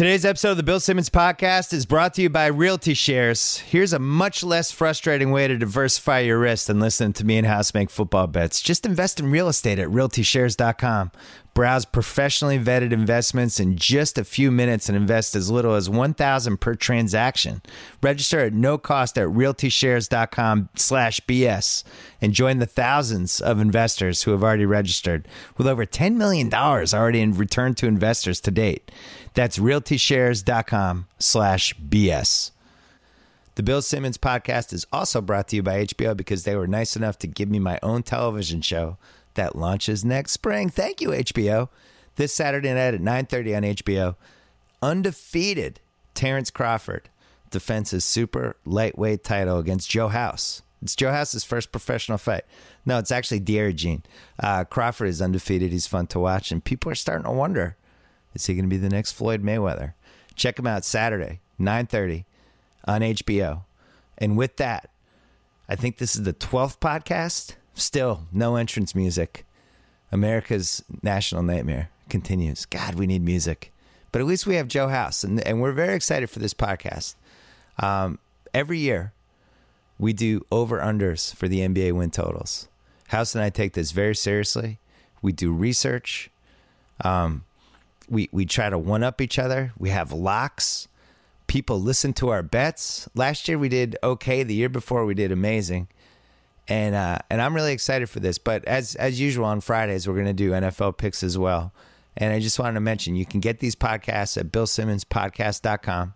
Today's episode of the Bill Simmons Podcast is brought to you by Realty Shares. Here's a much less frustrating way to diversify your risk than listening to me and House make football bets. Just invest in real estate at realtyshares.com. Browse professionally vetted investments in just a few minutes and invest as little as 1000 per transaction. Register at no cost at realtyshares.com slash BS and join the thousands of investors who have already registered with over $10 million already in return to investors to date. That's realtyshares.com slash BS. The Bill Simmons podcast is also brought to you by HBO because they were nice enough to give me my own television show that launches next spring. Thank you, HBO. This Saturday night at 9.30 on HBO, undefeated Terrence Crawford defends his super lightweight title against Joe House. It's Joe House's first professional fight. No, it's actually Jean. Uh, Crawford is undefeated. He's fun to watch, and people are starting to wonder – is he going to be the next Floyd Mayweather? Check him out Saturday, 9:30 on HBO. And with that, I think this is the 12th podcast. Still no entrance music. America's national nightmare continues. God, we need music. But at least we have Joe House, and, and we're very excited for this podcast. Um, every year, we do over unders for the NBA win totals. House and I take this very seriously. We do research. Um, we we try to one up each other. We have locks. People listen to our bets. Last year we did okay. The year before we did amazing, and uh, and I'm really excited for this. But as as usual on Fridays we're going to do NFL picks as well. And I just wanted to mention you can get these podcasts at BillSimmonsPodcast.com.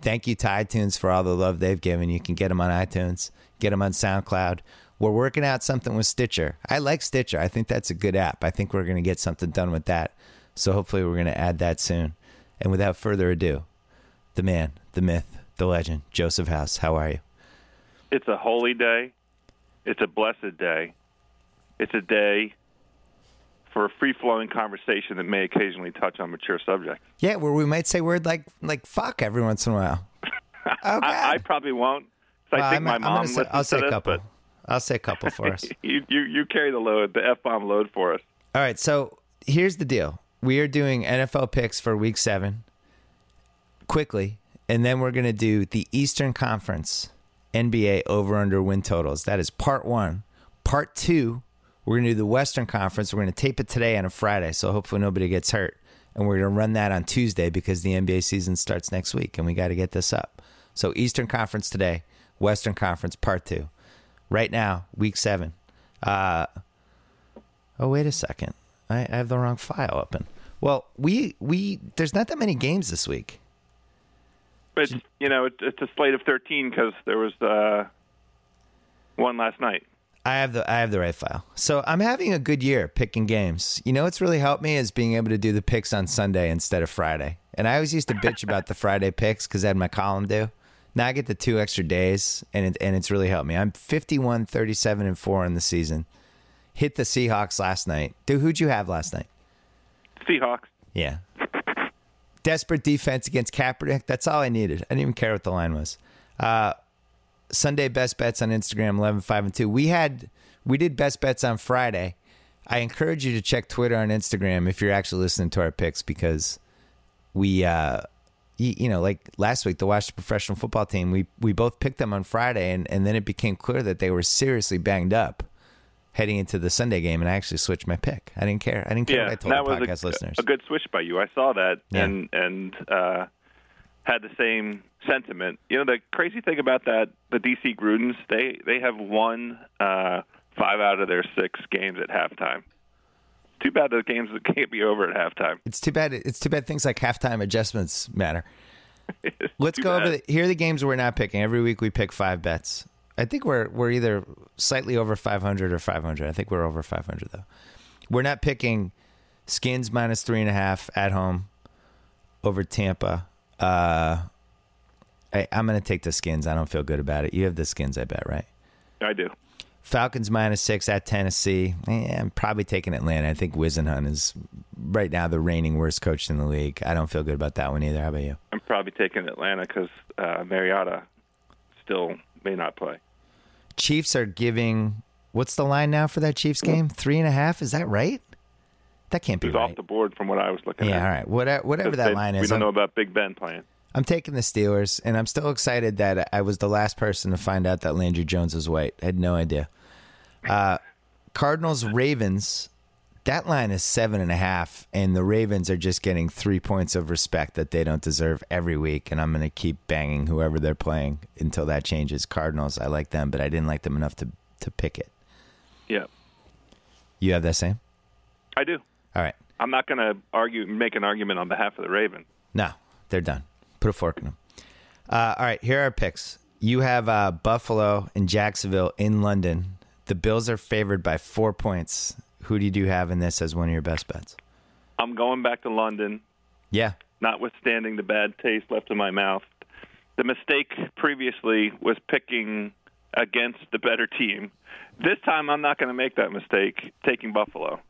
Thank you to iTunes for all the love they've given. You can get them on iTunes, get them on SoundCloud. We're working out something with Stitcher. I like Stitcher. I think that's a good app. I think we're going to get something done with that. So hopefully we're going to add that soon. And without further ado, the man, the myth, the legend, Joseph House. How are you? It's a holy day. It's a blessed day. It's a day for a free flowing conversation that may occasionally touch on mature subjects. Yeah, where we might say word like like fuck every once in a while. Oh, I, I, probably won't. Well, I think I'm, my mom say, I'll say a couple. I'll say a couple for us. you, you you carry the load, the f bomb load for us. All right. So here's the deal we are doing NFL picks for week seven quickly, and then we're going to do the Eastern Conference NBA over under win totals. That is part one. Part two, we're going to do the Western Conference. We're going to tape it today on a Friday, so hopefully nobody gets hurt. And we're going to run that on Tuesday because the NBA season starts next week, and we got to get this up. So Eastern Conference today, Western Conference part two. Right now, week seven. Uh, oh, wait a second. I, I have the wrong file open. Well, we we there's not that many games this week. But you know, it, it's a slate of thirteen because there was uh, one last night. I have the I have the right file. So I'm having a good year picking games. You know what's really helped me is being able to do the picks on Sunday instead of Friday. And I always used to bitch about the Friday picks because I had my column due. Now I get the two extra days, and it, and it's really helped me. I'm 51, 37, and four in the season hit the Seahawks last night. Dude, who'd you have last night? Seahawks. Yeah. Desperate defense against Kaepernick. That's all I needed. I didn't even care what the line was. Uh, Sunday best bets on Instagram 11, 5, and 2. We had we did best bets on Friday. I encourage you to check Twitter and Instagram if you're actually listening to our picks because we uh you, you know, like last week, the Washington professional football team, we we both picked them on Friday, and, and then it became clear that they were seriously banged up heading into the Sunday game, and I actually switched my pick. I didn't care. I didn't care yeah, what I told that the was podcast a, listeners. A good switch by you. I saw that yeah. and and uh, had the same sentiment. You know, the crazy thing about that, the DC Grudens, they they have won uh, five out of their six games at halftime. Too bad the games can't be over at halftime. It's too bad. It's too bad things like halftime adjustments matter. Let's go bad. over the, here are the games we're not picking. Every week we pick five bets. I think we're we're either slightly over 500 or 500. I think we're over 500 though. We're not picking Skins minus three and a half at home over Tampa. Uh, I, I'm going to take the Skins. I don't feel good about it. You have the Skins, I bet, right? I do. Falcons minus six at Tennessee. Eh, I'm probably taking Atlanta. I think Whisenhunt is right now the reigning worst coach in the league. I don't feel good about that one either. How about you? I'm probably taking Atlanta because uh, Mariota still may not play. Chiefs are giving what's the line now for that Chiefs game? Three and a half. Is that right? That can't be It's right. off the board from what I was looking yeah, at. Yeah, all right. Whatever, whatever that They- line is. We don't I'm, know about Big Ben playing. I'm taking the Steelers, and I'm still excited that I was the last person to find out that Landry Jones was white. I had no idea. Uh, Cardinals Ravens. That line is seven and a half, and the Ravens are just getting three points of respect that they don't deserve every week. And I'm going to keep banging whoever they're playing until that changes. Cardinals, I like them, but I didn't like them enough to to pick it. Yeah, You have that same? I do. All right. I'm not going to argue, make an argument on behalf of the Ravens. No, they're done. Put a fork in them. Uh, all right, here are our picks. You have uh, Buffalo and Jacksonville in London. The Bills are favored by four points. Who do you have in this as one of your best bets? I'm going back to London, Yeah, notwithstanding the bad taste left in my mouth. The mistake previously was picking against the better team. This time, I'm not going to make that mistake, taking Buffalo.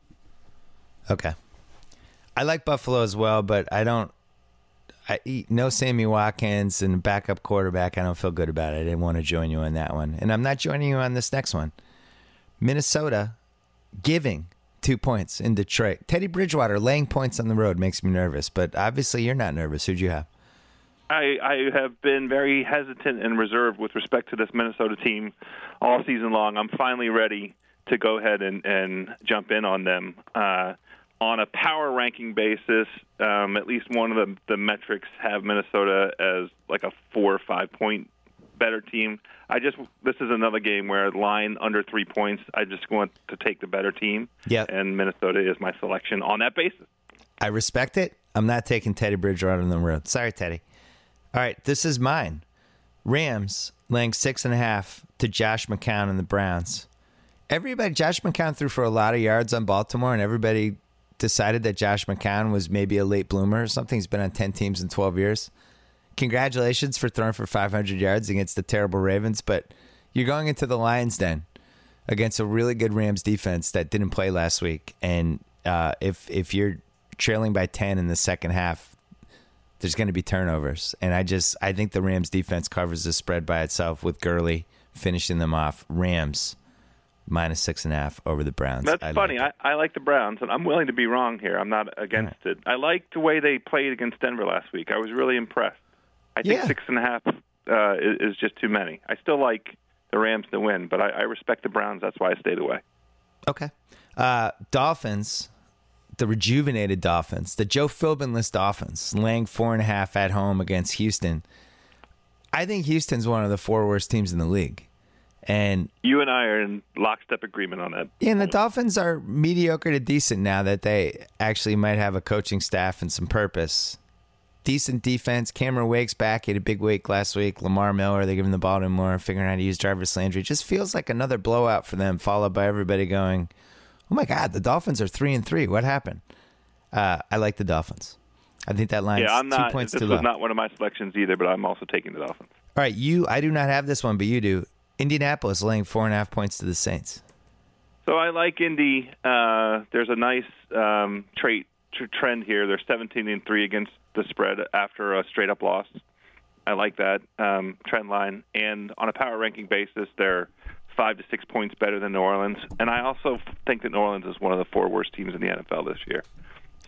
okay. I like Buffalo as well, but I don't. I eat no Sammy Watkins and backup quarterback. I don't feel good about it. I didn't want to join you on that one, and I'm not joining you on this next one. Minnesota giving two points in Detroit. Teddy Bridgewater laying points on the road makes me nervous, but obviously you're not nervous. Who'd you have? I, I have been very hesitant and reserved with respect to this Minnesota team all season long. I'm finally ready to go ahead and, and jump in on them. Uh, on a power ranking basis, um, at least one of the, the metrics have Minnesota as like a four or five point better team. I just this is another game where line under three points. I just want to take the better team. Yep. and Minnesota is my selection on that basis. I respect it. I'm not taking Teddy Bridgewater on the road. Sorry, Teddy. All right, this is mine. Rams laying six and a half to Josh McCown and the Browns. Everybody, Josh McCown threw for a lot of yards on Baltimore, and everybody decided that Josh McCown was maybe a late bloomer or something. He's been on 10 teams in 12 years. Congratulations for throwing for 500 yards against the terrible Ravens, but you're going into the Lions den against a really good Rams defense that didn't play last week. And uh, if if you're trailing by 10 in the second half, there's going to be turnovers. And I just I think the Rams defense covers the spread by itself with Gurley finishing them off. Rams minus six and a half over the Browns. That's I funny. like. I, I like the Browns, and I'm willing to be wrong here. I'm not against it. I like the way they played against Denver last week. I was really impressed. I think Yeah. six and a half uh, is, is just too many. I still like the Rams to win, but I, I respect the Browns. That's why I stayed away. Okay. Uh, Dolphins, the rejuvenated Dolphins, the Joe Philbin-less Dolphins, laying four and a half at home against Houston. I think Houston's one of the four worst teams in the league. And You and I are in lockstep agreement on that. and the Dolphins are mediocre to decent now that they actually might have a coaching staff and some purpose. Decent defense. Cameron Wake's back. He had a big week last week. Lamar Miller, they're giving the ball to him more, figuring out how to use Jarvis Landry. It just feels like another blowout for them, followed by everybody going, Oh my God, the Dolphins are three and three. What happened? Uh, I like the Dolphins. I think that line's Yeah, I'm two not. points This too was low. not one of my selections either, but I'm also taking the Dolphins. All right, you. I do not have this one, but you do. Indianapolis laying four and a half points to the Saints. So I like Indy. Uh, there's a nice um, trait tr- trend here. They're 17 and three against the spread after a straight up loss. I like that um, trend line. And on a power ranking basis, they're five to six points better than New Orleans. And I also think that New Orleans is one of the four worst teams in the NFL this year.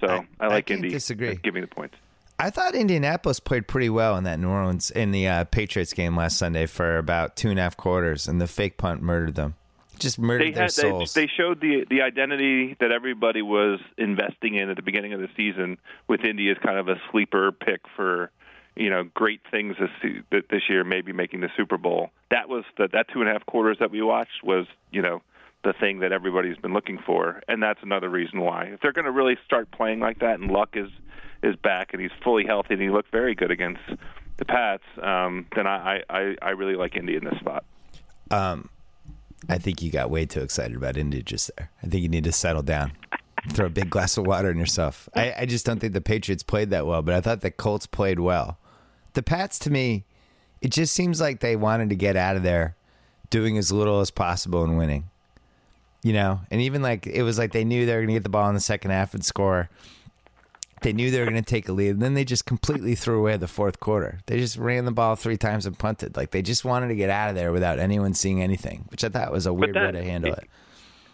So I- I, I like can't Indy. disagree. me the points. I thought Indianapolis played pretty well in that New Orleans in the uh, Patriots game last Sunday for about two and a half quarters, and the fake punt murdered them. Just murdered they their had they, souls. they showed the the identity that everybody was investing in at the beginning of the season with Indy as kind of a sleeper pick for you know great things this this year, maybe making the Super Bowl. That was the that two and a half quarters that we watched was you know the thing that everybody's been looking for, and that's another reason why if they're going to really start playing like that, and Luck is is back and he's fully healthy and he looked very good against the Pats, um, then I, I I really like Indy in this spot. I think you got way too excited about Indy just there. I think you need to settle down. Throw a big glass of water on yourself. I, I just don't think the Patriots played that well, but I thought the Colts played well. The Pats, to me, it just seems like they wanted to get out of there doing as little as possible and winning. You know, and even like it was like they knew they were going to get the ball in the second half and score. They knew they were going to take a lead, and then they just completely threw away the fourth quarter. They just ran the ball three times and punted. Like they just wanted to get out of there without anyone seeing anything, which I thought was a weird way to handle it.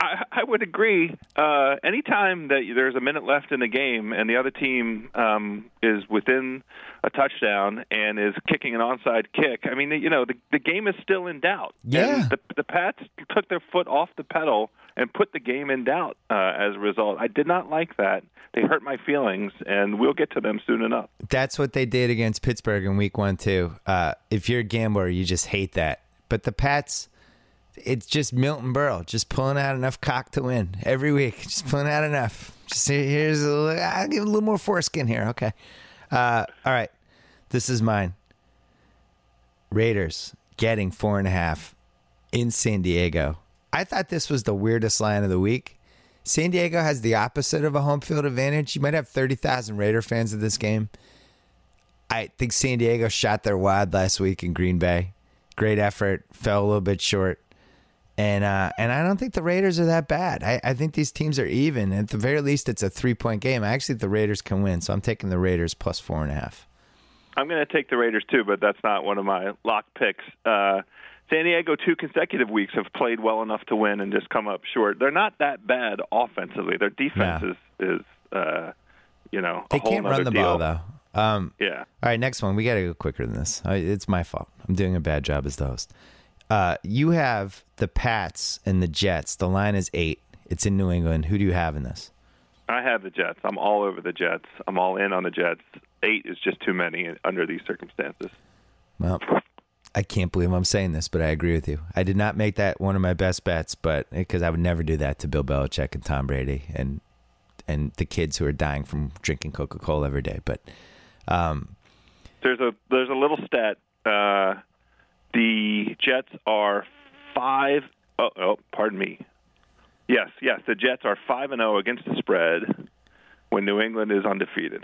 I, I would agree. Uh, anytime that there's a minute left in the game and the other team um, is within a touchdown and is kicking an onside kick, I mean, you know, the, the game is still in doubt. Yeah. And the, the Pats took their foot off the pedal and put the game in doubt uh, as a result. I did not like that. They hurt my feelings, and we'll get to them soon enough. That's what they did against Pittsburgh in Week One too. Uh, if you're a gambler, you just hate that. But the Pats, it's just Milton Berle just pulling out enough cock to win every week. Just pulling out enough. Just here's a little, I'll give a little more foreskin here. Okay. Uh, all right. This is mine. Raiders getting four and a half in San Diego. I thought this was the weirdest line of the week. San Diego has the opposite of a home field advantage. You might have 30,000 Raider fans at this game. I think San Diego shot their wad last week in Green Bay. Great effort, fell a little bit short. And uh, and I don't think the Raiders are that bad. I, I think these teams are even. At the very least, it's a three point game. I actually think the Raiders can win, so I'm taking the Raiders plus four and a half. I'm going to take the Raiders too, but that's not one of my lock picks. Uh, San Diego, two consecutive weeks, have played well enough to win and just come up short. They're not that bad offensively. Their defense No. is, is uh, you know, a They can't run the deal. ball though. Um, Yeah. All right, next one. We got to go quicker than this. It's my fault. I'm doing a bad job as the host. Uh, you have the Pats and the Jets. The line is eight. It's in New England. Who do you have in this? I have the Jets. I'm all over the Jets. I'm all in on the Jets. Eight is just too many under these circumstances. Well, I can't believe I'm saying this, but I agree with you. I did not make that one of my best bets, but because I would never do that to Bill Belichick and Tom Brady and and the kids who are dying from drinking Coca Cola every day. But um, There's a there's a little stat. Uh, the Jets are five oh oh pardon me. Yes, yes, the Jets are five and zero against the spread when New England is undefeated.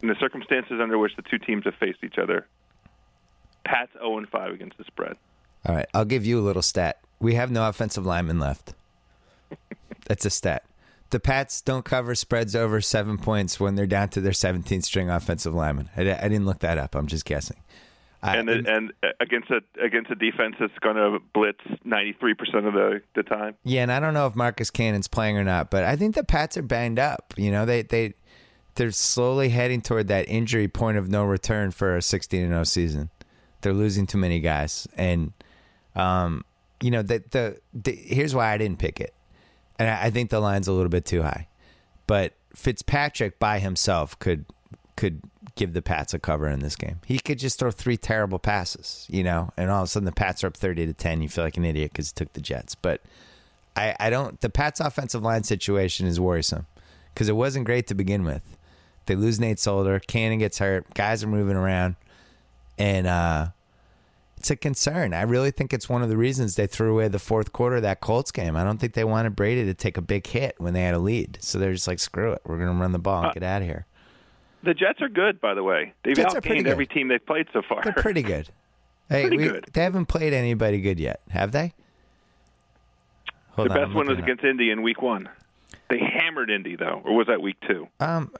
In the circumstances under which the two teams have faced each other, Pats zero and five against the spread. All right, I'll give you a little stat. We have no offensive linemen left. That's a stat. The Pats don't cover spreads over seven points when they're down to their 17th string offensive lineman. I, I didn't look that up. I'm just guessing. I- And the, and against a against a defense that's going to blitz 93 percent of the the time. yeah, and I don't know if Marcus Cannon's playing or not, but I think the Pats are banged up. You know, they they they're slowly heading toward that injury point of no return for a 16 and 0 season. They're losing too many guys, and um, you know the, the the here's why I didn't pick it, and I, I think the line's a little bit too high, but Fitzpatrick by himself could could give the Pats a cover in this game. He could just throw three terrible passes, you know, and all of a sudden the Pats are up thirty to ten. You feel like an idiot because he took the Jets, but I, I don't. The Pats' offensive line situation is worrisome because it wasn't great to begin with. They lose Nate Solder, Cannon gets hurt, guys are moving around, and uh, it's a concern. I really think it's one of the reasons they threw away the fourth quarter of that Colts game. I don't think they wanted Brady to take a big hit when they had a lead, so they're just like, screw it, we're going to run the ball and Uh, get out of here. The Jets are good, by the way. They've Jets outgained every team they've played so far. They're pretty good. Hey, Pretty we- good. They haven't played anybody good yet, have they? Hold the on, best one was up. against Indy in Week One. They hammered Indy though, or was that Week Two? Um,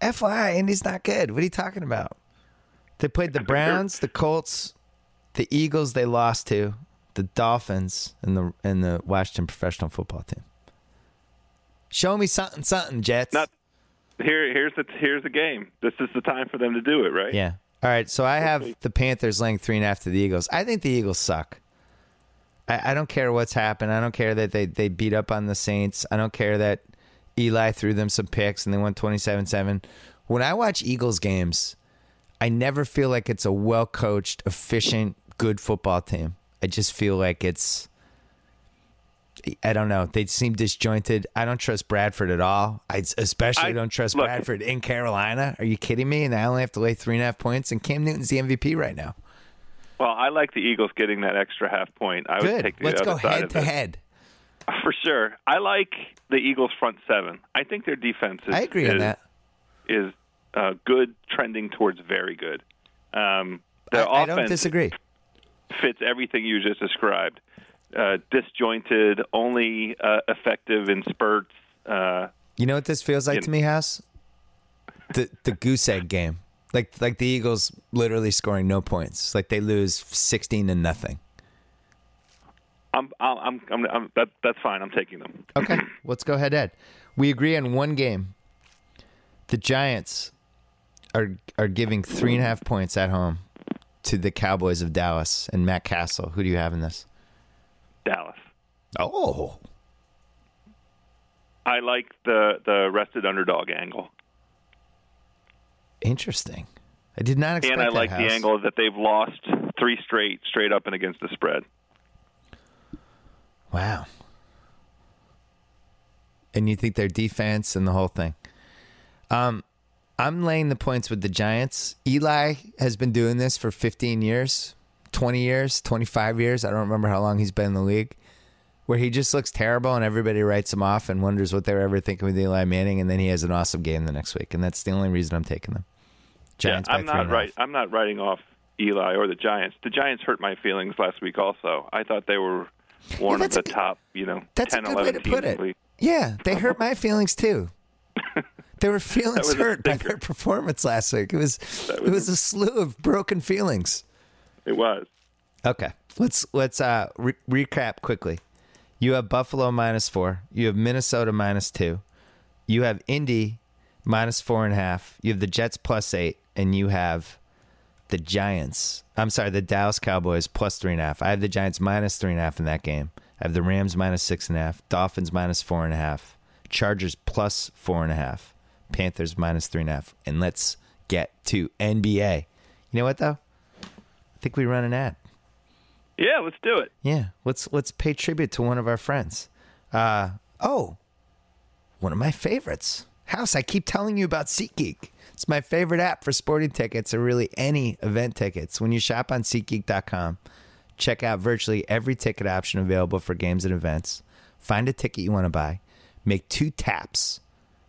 FYI, Indy's not good. What are you talking about? They played the Browns, the Colts, the Eagles. They lost to the Dolphins and the and the Washington professional football team. Show me something, something, Jets. Not here. Here's the here's the game. This is the time for them to do it, right? yeah. All right. So I have the Panthers laying three and a half to the Eagles. I think the Eagles suck. I, I don't care what's happened. I don't care that they, they beat up on the Saints. I don't care that Eli threw them some picks and they won 27 7. When I watch Eagles games, I never feel like it's a well coached, efficient, good football team. I just feel like it's. I don't know. They seem disjointed. I don't trust Bradford at all. I especially I- don't trust look- Bradford in Carolina. Are you kidding me? And I only have to lay three and a half points. And Cam Newton's the MVP right now. Well, I like the Eagles getting that extra half point. I would Good. take the Let's other go side head to head. for sure. I like the Eagles front seven. I think their defense is I agree is, on that. is uh, good, trending towards very good. Um, I, their I offense don't disagree. fits everything you just described. Uh, disjointed, only uh, effective in spurts. Uh, You know what this feels like to me, House? The the goose egg game. Like like the Eagles literally scoring no points. Like they lose sixteen to nothing. I'm, I'm, I'm, I'm that, that's fine. I'm taking them. Okay, let's go ahead, Ed. We agree on one game. The Giants are are giving three and a half points at home to the Cowboys of Dallas and Matt Cassel. Who do you have in this? Dallas. Oh, I like the the rested underdog angle, interesting. I did not expect that. and I like House. the angle that they've lost three straight straight up and against the spread. Wow. And you think their defense and the whole thing. Um, I'm laying the points with the Giants. Eli has been doing this for 15 years, 20 years, 25 years. I don't remember how long he's been in the league. Where he just looks terrible and everybody writes him off and wonders what they were ever thinking with Eli Manning, and then he has an awesome game the next week, and that's the only reason I'm taking them. Giants yeah, I'm not right. I'm not writing off Eli or the Giants. The Giants hurt my feelings last week. Also, I thought they were one that's of the top, you know, That's 10, a good way 11 to put it. league. Yeah, they hurt my feelings too. They were feelings hurt by their performance last week. It was, That it was was a slew of broken feelings. It was. Okay, let's let's uh, re- recap quickly. You have Buffalo minus four. You have Minnesota minus two. You have Indy minus four and a half. You have the Jets plus eight, and you have the Giants. I'm sorry, the Dallas Cowboys plus three and a half. I have the Giants minus three and a half in that game. I have the Rams minus six and a half. Dolphins minus four and a half. Chargers plus four and a half. Panthers minus three and a half. And let's get to NBA. You know what though? Think we run an ad. Yeah, let's do it. Yeah, let's let's pay tribute to one of our friends. Uh, oh, one of my favorites. House, I keep telling you about SeatGeek. It's my favorite app for sporting tickets or really any event tickets. When you shop on SeatGeek.com, check out virtually every ticket option available for games and events. Find a ticket you want to buy, make two taps,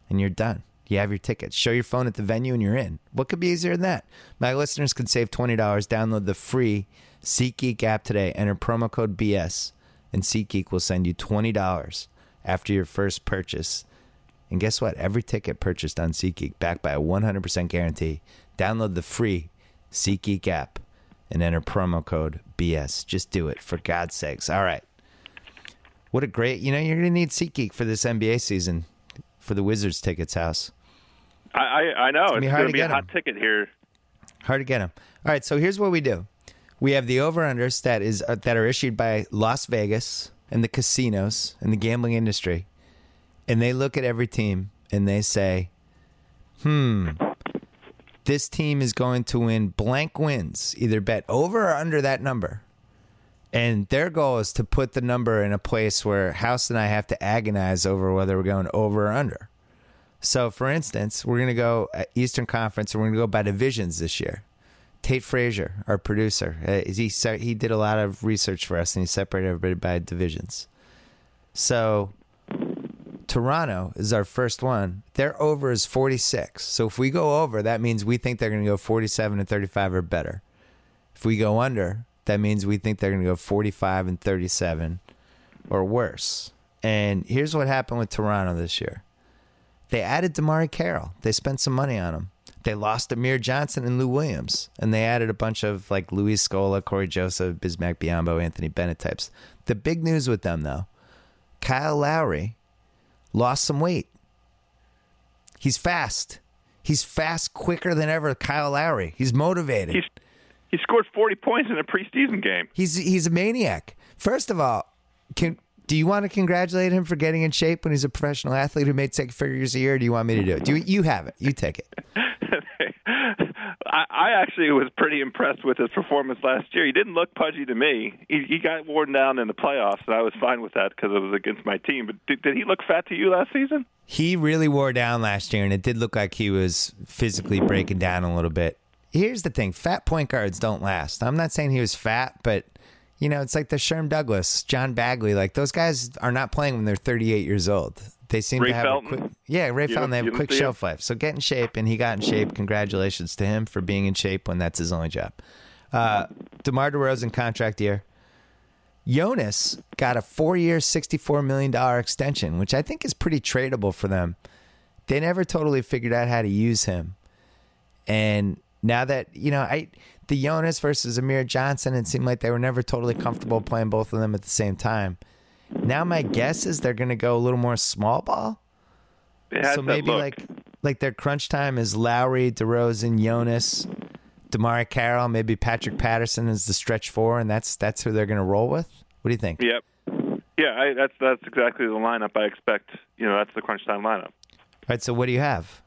and you're done. You have your tickets. Show your phone at the venue and you're in. What could be easier than that? My listeners can save $20. Download the free SeatGeek app today. Enter promo code BS, and SeatGeek will send you $20 after your first purchase. And guess what? Every ticket purchased on SeatGeek backed by a 100% guarantee. Download the free SeatGeek app and enter promo code BS. Just do it, for God's sakes. All right. What a great, you know, you're going to need SeatGeek for this NBA season for the Wizards tickets house. I I, I know gonna be it's hard to be a 'em. hot ticket here. Hard to get them. All right, so here's what we do. We have the over-unders that is uh, that are issued by Las Vegas and the casinos and the gambling industry, and they look at every team and they say, "Hmm, this team is going to win blank wins. Either bet over or under that number." And their goal is to put the number in a place where House and I have to agonize over whether we're going over or under. So, for instance, we're going to go at Eastern Conference, and we're going to go by divisions this year. Tate Frazier, our producer, uh, he he did a lot of research for us, and he separated everybody by divisions. So, Toronto is our first one. Their over is 46. So, if we go over, that means we think they're going to go 47 and 35 or better. If we go under, that means we think they're going to go 45 and 37 or worse. And here's what happened with Toronto this year. They added DeMarre Carroll. They spent some money on him. They lost Amir Johnson and Lou Williams, and they added a bunch of like Luis Scola, Cory Joseph, Bismack Biyombo, Anthony Bennett types. The big news with them though, Kyle Lowry lost some weight. He's fast. He's fast, quicker than ever. Kyle Lowry. He's motivated. He's he scored 40 points in a preseason game. He's he's a maniac. First of all, can do you want to congratulate him for getting in shape when he's a professional athlete who made six figures a year? Or do you want me to do it? Do you, you have it? You take it. I, I actually was pretty impressed with his performance last year. He didn't look pudgy to me. He, he got worn down in the playoffs, and I was fine with that because it was against my team. But did, did he look fat to you last season? He really wore down last year, and it did look like he was physically breaking down a little bit. Here's the thing: fat point guards don't last. I'm not saying he was fat, but you know, it's like the Sherm Douglas, John Bagley. Like those guys are not playing when they're 38 years old. They seem Ray to have Felton? a quick, yeah, Ray You Felton. They have a quick shelf life. So get in shape, and he got in shape. Congratulations to him for being in shape when that's his only job. Uh, Demar Derozan contract year. Jonas got a four-year, sixty-four million dollar extension, which I think is pretty tradable for them. They never totally figured out how to use him, and now that you know, I the Jonas versus Amir Johnson, it seemed like they were never totally comfortable playing both of them at the same time. Now my guess is they're going to go a little more small ball. so maybe like like their crunch time is Lowry, DeRozan, Jonas, DeMarre Carroll, maybe Patrick Patterson is the stretch four, and that's that's who they're going to roll with. What do you think? Yep. Yeah, I, that's that's exactly the lineup I expect. You know, that's the crunch time lineup. All right. So what do you have?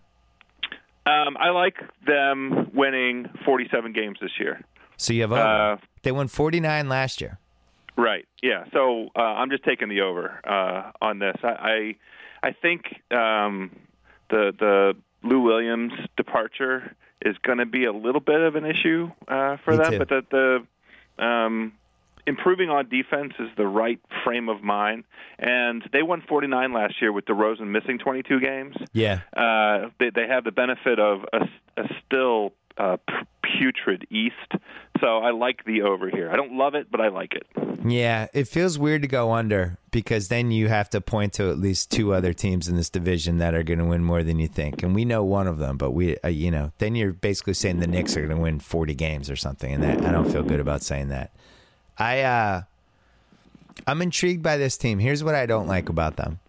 Um, I like them winning 47 games this year. So you have over. Uh, they won 49 last year. Right. Yeah. So uh, I'm just taking the over uh, on this. I I, I think um, the the Lou Williams departure is going to be a little bit of an issue uh, for Me them, too. but that the um, improving on defense is the right frame of mind. And they won 49 last year with DeRozan missing 22 games. Yeah. Uh, they, they have the benefit of a, a still uh, putrid East. So I like the over here. I don't love it, but I like it. Yeah, it feels weird to go under because then you have to point to at least two other teams in this division that are going to win more than you think, and we know one of them. But we, uh, you know, then you're basically saying the Knicks are going to win 40 games or something, and that I don't feel good about saying that. I, uh, I'm intrigued by this team. Here's what I don't like about them.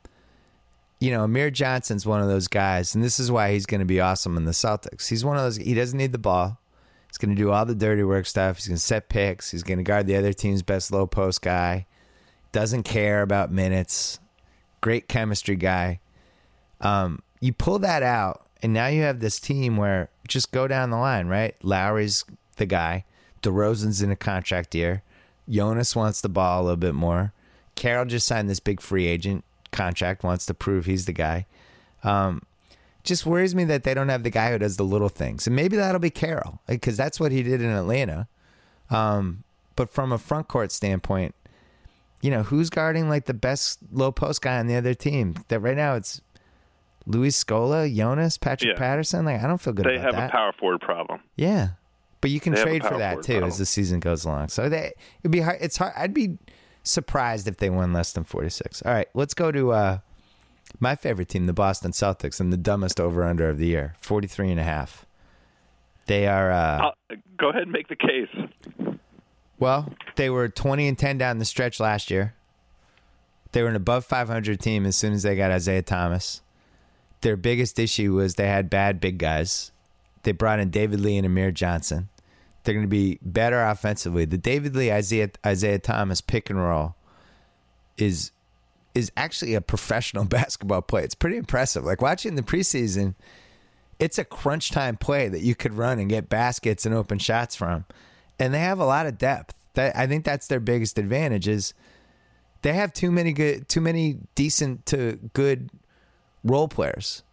You know, Amir Johnson's one of those guys, and this is why he's going to be awesome in the Celtics. He's one of those. He doesn't need the ball. He's going to do all the dirty work stuff. He's going to set picks. He's going to guard the other team's best low post guy. Doesn't care about minutes. Great chemistry guy. Um, you pull that out, and now you have this team where just go down the line, right? Lowry's the guy. DeRozan's in a contract year. Jonas wants the ball a little bit more. Carroll just signed this big free agent contract, wants to prove he's the guy. Um, just worries me that they don't have the guy who does the little things. And maybe that'll be Carroll because that's what he did in Atlanta. Um, but from a front court standpoint, you know, who's guarding like the best low post guy on the other team? That right now it's Luis Scola, Jonas, Patrick Yeah. Patterson. Like I don't feel good They have that. a power forward problem. Yeah, but you can They trade for that too as the season goes along. So they, it'd be hard. It's hard. I'd be surprised if they won less than forty six. All right, let's go to uh, my favorite team, the Boston Celtics, and the dumbest over under of the year, 43 and a half. They are uh, Uh, go ahead and make the case. well, they were twenty and ten down the stretch last year. They were an above five hundred team as soon as they got Isaiah Thomas. Their biggest issue was they had bad big guys. They brought in David Lee and Amir Johnson. They're going to be better offensively. The David Lee Isaiah Isaiah Thomas pick and roll is is actually a professional basketball play. It's pretty impressive. Like watching the preseason, it's a crunch time play that you could run and get baskets and open shots from. And they have a lot of depth. That I think that's their biggest advantage is they have too many good too many decent to good role players.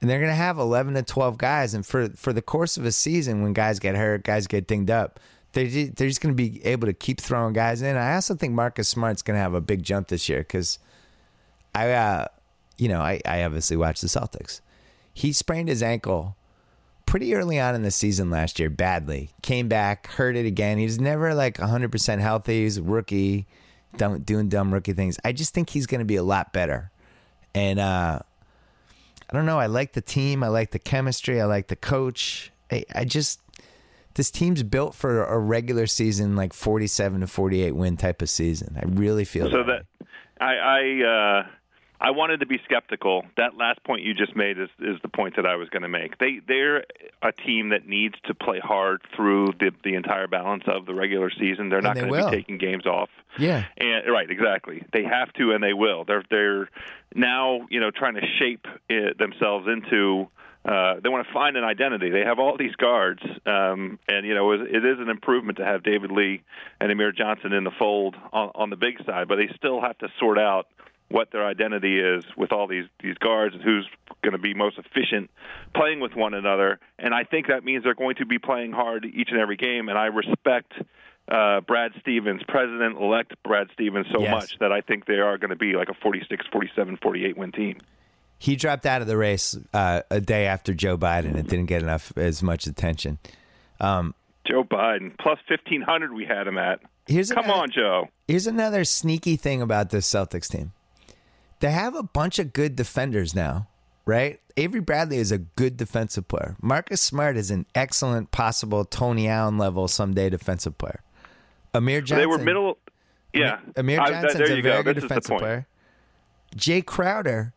And they're going to have 11 to 12 guys and for for the course of a season when guys get hurt, guys get dinged up, they ju- they're just going to be able to keep throwing guys in. I also think Marcus Smart's going to have a big jump this year cuz I uh you know, I I obviously watch the Celtics. He sprained his ankle pretty early on in the season last year badly. Came back, hurt it again. He was never like 100% healthy. He's a rookie, dumb, doing dumb rookie things. I just think he's going to be a lot better. And uh, I don't know. I like the team. I like the chemistry. I like the coach. I, I just, this team's built for a regular season, like 47 to 48 win type of season. I really feel So that. that I I uh, I wanted to be skeptical. That last point you just made is is the point that I was going to make. They they're a team that needs to play hard through the the entire balance of the regular season. They're not they going to be taking games off. yeah. And right, exactly. They have to, and they will. They're they're now you know trying to shape it themselves into. Uh, they want to find an identity. They have all these guards, um, and you know it, it is an improvement to have David Lee and Amir Johnson in the fold on, on the big side. But they still have to sort out what their identity is with all these these guards and who's going to be most efficient playing with one another. And I think that means they're going to be playing hard each and every game. And I respect uh, Brad Stevens, President elect Brad Stevens, so Yes. much that I think they are going to be like a 46, 47, 48 win team. He dropped out of the race uh, a day after Joe Biden. It didn't get enough as much attention. Um, Joe Biden plus 1500 we had him at. here's Come another- on, Joe. Here's another sneaky thing about this Celtics team. They have a bunch of good defenders now. right? Avery Bradley is a good defensive player. Marcus Smart is an excellent, possible Tony Allen level someday defensive player. Amir Johnson. They were middle. Yeah, Amir I- Johnson's there a very go. good This defensive player. Jae Crowder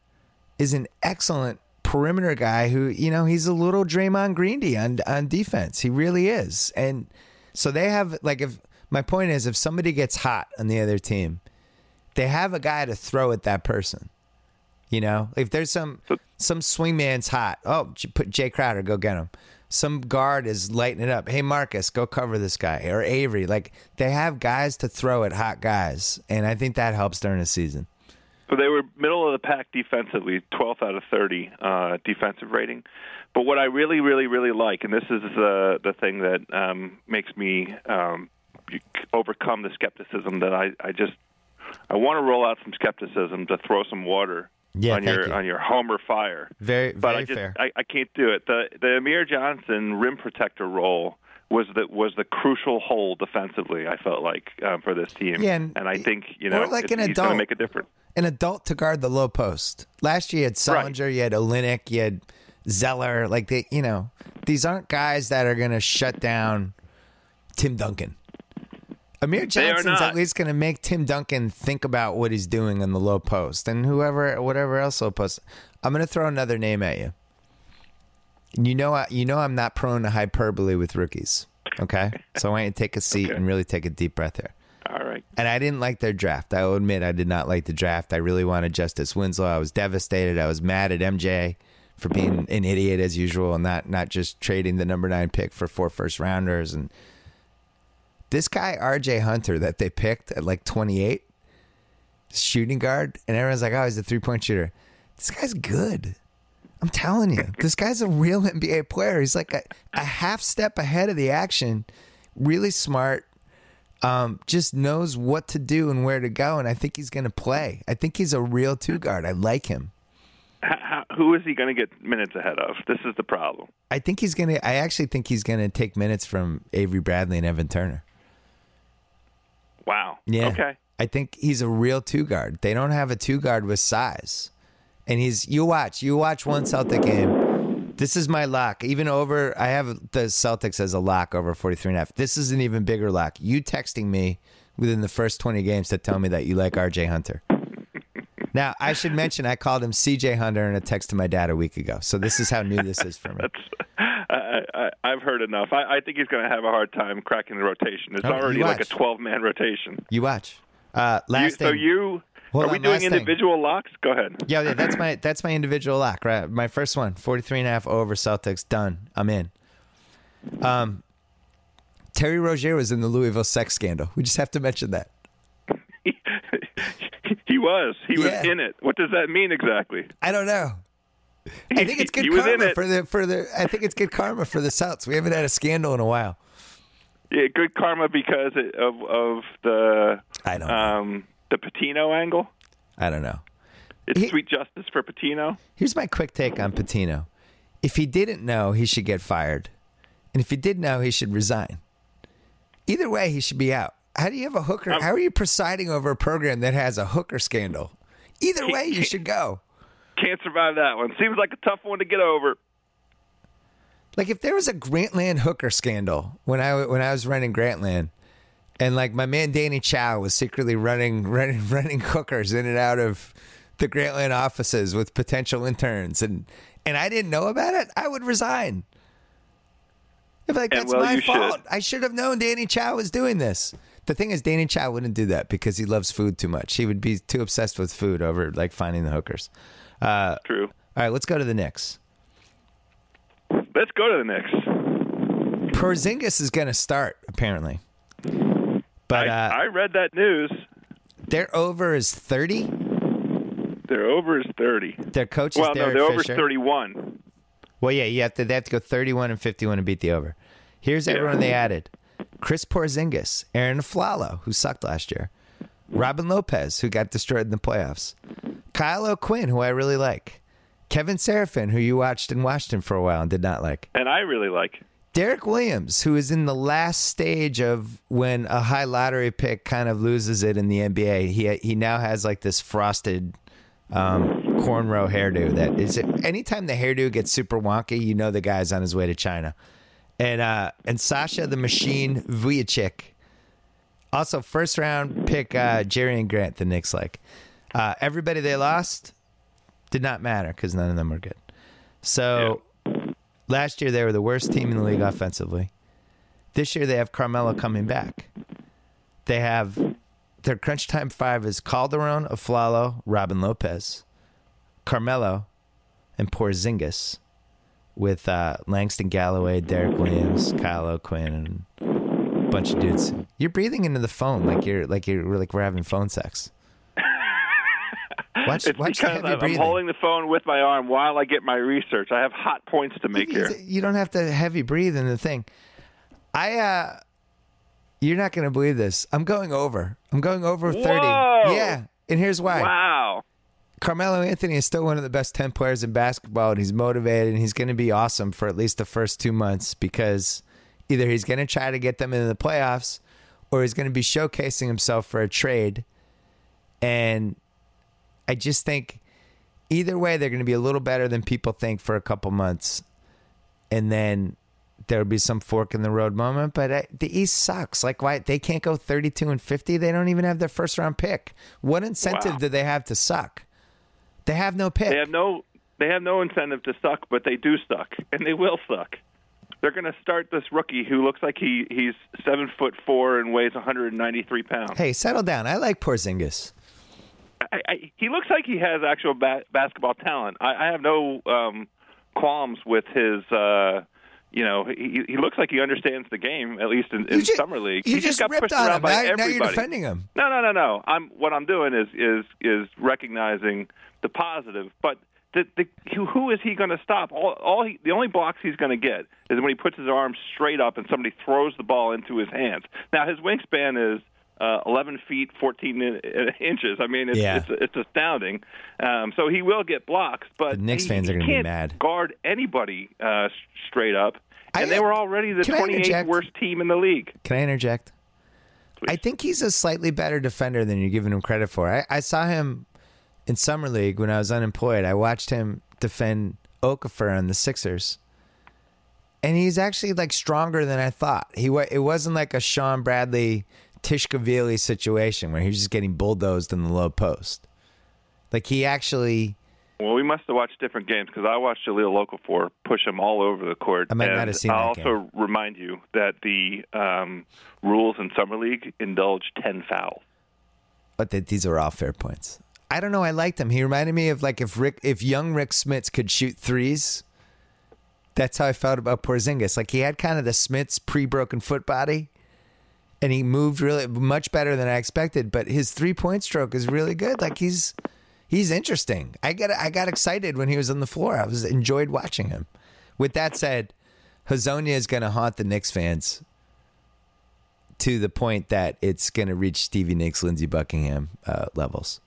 is an excellent perimeter guy who, you know, he's a little Draymond Greendy on on defense. He really is. And so they have like if my point is if somebody gets hot on the other team, they have a guy to throw at that person. You know, if there's some some swingman's hot, oh, put Jae Crowder, go get him. Some guard is lighting it up. Hey, Marcus, go cover this guy or Avery. Like they have guys to throw at hot guys, and I think that helps during the season. So they were middle of the pack defensively, 12th out of 30 uh, defensive rating. But what I really, really, really like, and this is the the thing that um, makes me um, overcome the skepticism that I, I just I want to roll out some skepticism to throw some water Yeah, on your you. on your homer fire. Very, but very I just fair. I, I can't do it. The the Amir Johnson rim protector role was the was the crucial hole defensively. I felt like um, for this team. Yeah, and- I think you know like it's- an he's going adult. to make a difference. An adult to guard the low post. Last year you had Sullinger, you had Olynyk, you had Zeller. Like they, you know, these aren't guys that are going to shut down Tim Duncan. Amir Johnson's at least going to make Tim Duncan think about what he's doing in the low post and whoever, whatever else low post. I'm going to throw another name at you. You know, I, you know, I'm not prone to hyperbole with rookies. Okay, so I want you to take a seat Okay. and really take a deep breath here. All right. And I didn't like their draft. I will admit I did not like the draft. I really wanted Justice Winslow. I was devastated. I was mad at MJ for being an idiot as usual and not not just trading the number nine pick for four first rounders. And this guy RJ Hunter that they picked at like twenty eight, shooting guard, and everyone's like, "Oh, he's a three point shooter." This guy's good. I'm telling you, this guy's a real NBA player. He's like a, a half step ahead of the action. Really smart um, just knows what to do and where to go, and I think he's going to play. I think he's a real two guard. I like him. How, who is he going to get minutes ahead of? This is the problem. I think he's going to. I actually think he's going to take minutes from Avery Bradley and Evan Turner. Wow. Yeah. Okay. I think he's a real two guard. They don't have a two guard with size, and he's. You watch. You watch one Celtic game. This is my lock. Even over, I have the Celtics as a lock over 43 and a half. This is an even bigger lock. You texting me within the first 20 games to tell me that you like RJ Hunter. Now, I should mention I called him CJ Hunter in a text to my dad a week ago. So this is how new this is for me. I, I, I've heard enough. I, I think he's going to have a hard time cracking the rotation. It's Oh, already like a 12 man rotation. You watch. Uh, You, last so you Hold are we on, doing last thing. individual locks? Go ahead. Yeah, yeah, that's my that's my individual lock, right? My first one, 43 and a half over Celtics, done. I'm in. Um Terry Rozier was in the Louisville sex scandal. We just have to mention that. he was. He was in it. What does that mean exactly? I don't know. I think it's good He was in karma it. for the for the I think it's good karma for the Celts. We haven't had a scandal in a while. Yeah, good karma because of of the I don't know. um, the Pitino angle. I don't know. It's He- sweet justice for Pitino. Here's my quick take on Pitino. If he didn't know, he should get fired. And if he did know, he should resign. Either way, he should be out. How do you have a hooker? Um, How are you presiding over a program that has a hooker scandal? Either way, you should go. Can't survive that one. Seems like a tough one to get over. Like if there was a Grantland hooker scandal when I when I was running Grantland, and like my man Danny Chau was secretly running running running hookers in and out of the Grantland offices with potential interns, and and I didn't know about it, I would resign. If like that's well, my fault, should. I should have known Danny Chau was doing this. The thing is, Danny Chau wouldn't do that because he loves food too much. He would be too obsessed with food over like finding the hookers. Uh, True. all right, let's go to the Knicks. Let's go to the Knicks. Porzingis is going to start apparently, but I, uh, I read that news. their over is thirty. Their over is 30. Their coach is Well, no, Derek their over is. 31. Well, yeah, you have to. They have to go thirty-one and fifty-one to beat the over. Here's Yeah. everyone they added: Chris Porzingis, Arron Afflalo, who sucked last year, Robin Lopez, who got destroyed in the playoffs, Kyle O'Quinn, who I really like, Kevin Seraphin, who you watched in Washington for a while and did not like. And I really like. Derrick Williams, who is in the last stage of when a high lottery pick kind of loses it in the NBA. He he now has like this frosted um, cornrow hairdo. That is it. Anytime the hairdo gets super wonky, you know the guy's on his way to China. And uh, and Sasha the Machine Vujacic. Also, first round pick uh, Jerian Grant, the Knicks like. Uh, everybody they lost did not matter because none of them were good. So last year they were the worst team in the league offensively. This year they have Carmelo coming back. They have their crunch time five is Calderon, Afflalo, Robin Lopez, Carmelo, and Porzingis, with uh, Langston Galloway, Derrick Williams, Kyle O'Quinn, and a bunch of dudes. You're breathing into the phone like you're like you're like we're having phone sex. Watch, It's watch because I'm, breathing. holding the phone with my arm while I get my research. I have hot points to make here. You don't have to heavy breathe in the thing. I uh you're not going to believe this. I'm going over. I'm going over 30. Whoa! Yeah. And here's why. Wow. Carmelo Anthony is still one of the best 10 players in basketball and he's motivated and he's going to be awesome for at least the first 2 months because either he's going to try to get them into the playoffs or he's going to be showcasing himself for a trade. And I just think either way they're going to be a little better than people think for a couple months. And then there'll be some fork in the road moment, but I, the East sucks. Like why they can't go 32 and 50? They don't even have their first round pick. What incentive Wow. do they have to suck? They have no pick. They have no they have no incentive to suck, but they do suck, and they will suck. They're going to start this rookie who looks like he he's seven foot four and weighs 193 pounds. hey, settle down. I like Porzingis. I, I, he looks like he has actual ba- basketball talent. I, I have no um, qualms with his. Uh, you know, he, he looks like he understands the game at least in, in ju- summer league. He just got ripped pushed on around him. by Now, now everybody. you're defending him. No, no, no, no. I'm what I'm doing is is is recognizing the positive, but the, the who, who is he going to stop? All, all he, the only blocks he's going to get is when he puts his arms straight up and somebody throws the ball into his hands. Now his wingspan is uh, 11 feet 14 in, inches. I mean, it's Yeah. it's, it's astounding. Um, so he will get blocks, but The Knicks he, fans are gonna be mad. Guard anybody uh, straight up, and I- they were already the 28th worst team in the league. Can I interject? I think he's a slightly better defender than you're giving him credit for. I, I saw him in summer league when I was unemployed. I watched him defend Okafor on the Sixers, and he's actually like stronger than I thought. He it wasn't like a Shawn Bradley Tskitishvili situation where he was just getting bulldozed in the low post. Like he actually, Well, we must have watched different games because I watched Jahlil Okafor push him all over the court. I might and not have seen I'll also remind you that the um, rules in summer league indulge ten fouls. but that these are all fair points. I don't know. I liked him. He reminded me of like if Rick, if young Rick Smits could shoot threes. That's how I felt about Porzingis. Like he had kind of the Smits pre-broken foot body, and he moved really much better than I expected. But his three-point stroke is really good. Like he's he's interesting. I got I got excited when he was on the floor. I was enjoyed watching him. With that said, Hezonja is going to haunt the Knicks fans to the point that it's going to reach Stevie Nicks, Lindsey Buckingham uh, levels.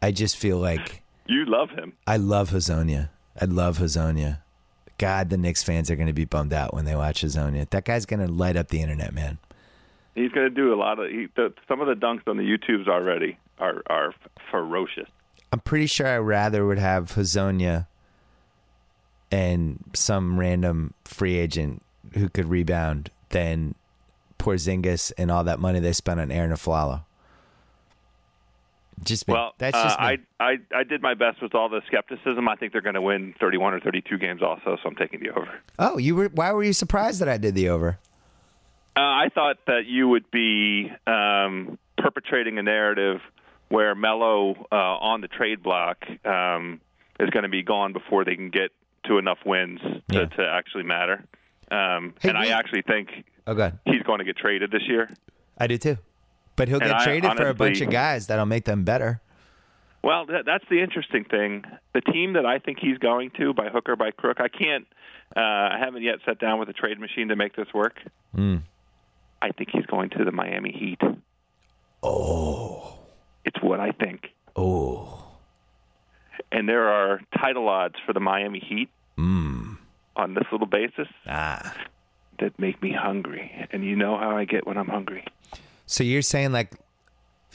I just feel like You love him. I love Hezonja. I love Hezonja. God, the Knicks fans are going to be bummed out when they watch Hezonja. That guy's going to light up the internet, man. He's going to do a lot of he, the, some of the dunks on the YouTubes already are are ferocious. I'm pretty sure I rather would have Hezonja and some random free agent who could rebound than Porzingis and all that money they spent on Arron Afflalo. Just me. Well, That's uh, just me. I, I I did my best with all the skepticism. I think they're going to win 31 or 32 games also, so I'm taking the over. oh, you were? Why were you surprised that I did the over? Uh, I thought that you would be um, perpetrating a narrative where Melo uh, on the trade block um, is going to be gone before they can get to enough wins to, Yeah. to actually matter. Um, Hey, and I actually think Oh, God. he's going to get traded this year. I do too. But he'll And get I traded for a bunch of guys that'll make them better. Well, that, that's the interesting thing. The team that I think he's going to, by hook or by crook, I can't. Uh, I haven't yet sat down with a trade machine to make this work. Mm. I think he's going to the Miami Heat. Oh, It's what I think. oh, And there are title odds for the Miami Heat mm. on this little basis ah. that make me hungry. And you know how I get when I'm hungry. So you're saying like,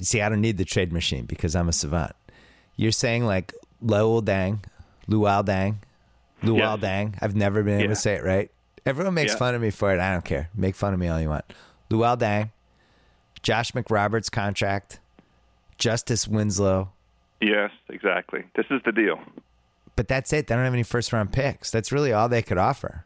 see, I don't need the trade machine because I'm a savant. You're saying like Luol Deng, Luol Deng, Luol Yes. Deng. I've never been able Yeah. to say it right. Everyone makes Yeah. fun of me for it. I don't care. Make fun of me all you want. Luol Deng, Josh McRoberts contract, Justice Winslow. Yes, exactly. This is the deal. But that's it. They don't have any first round picks. That's really all they could offer.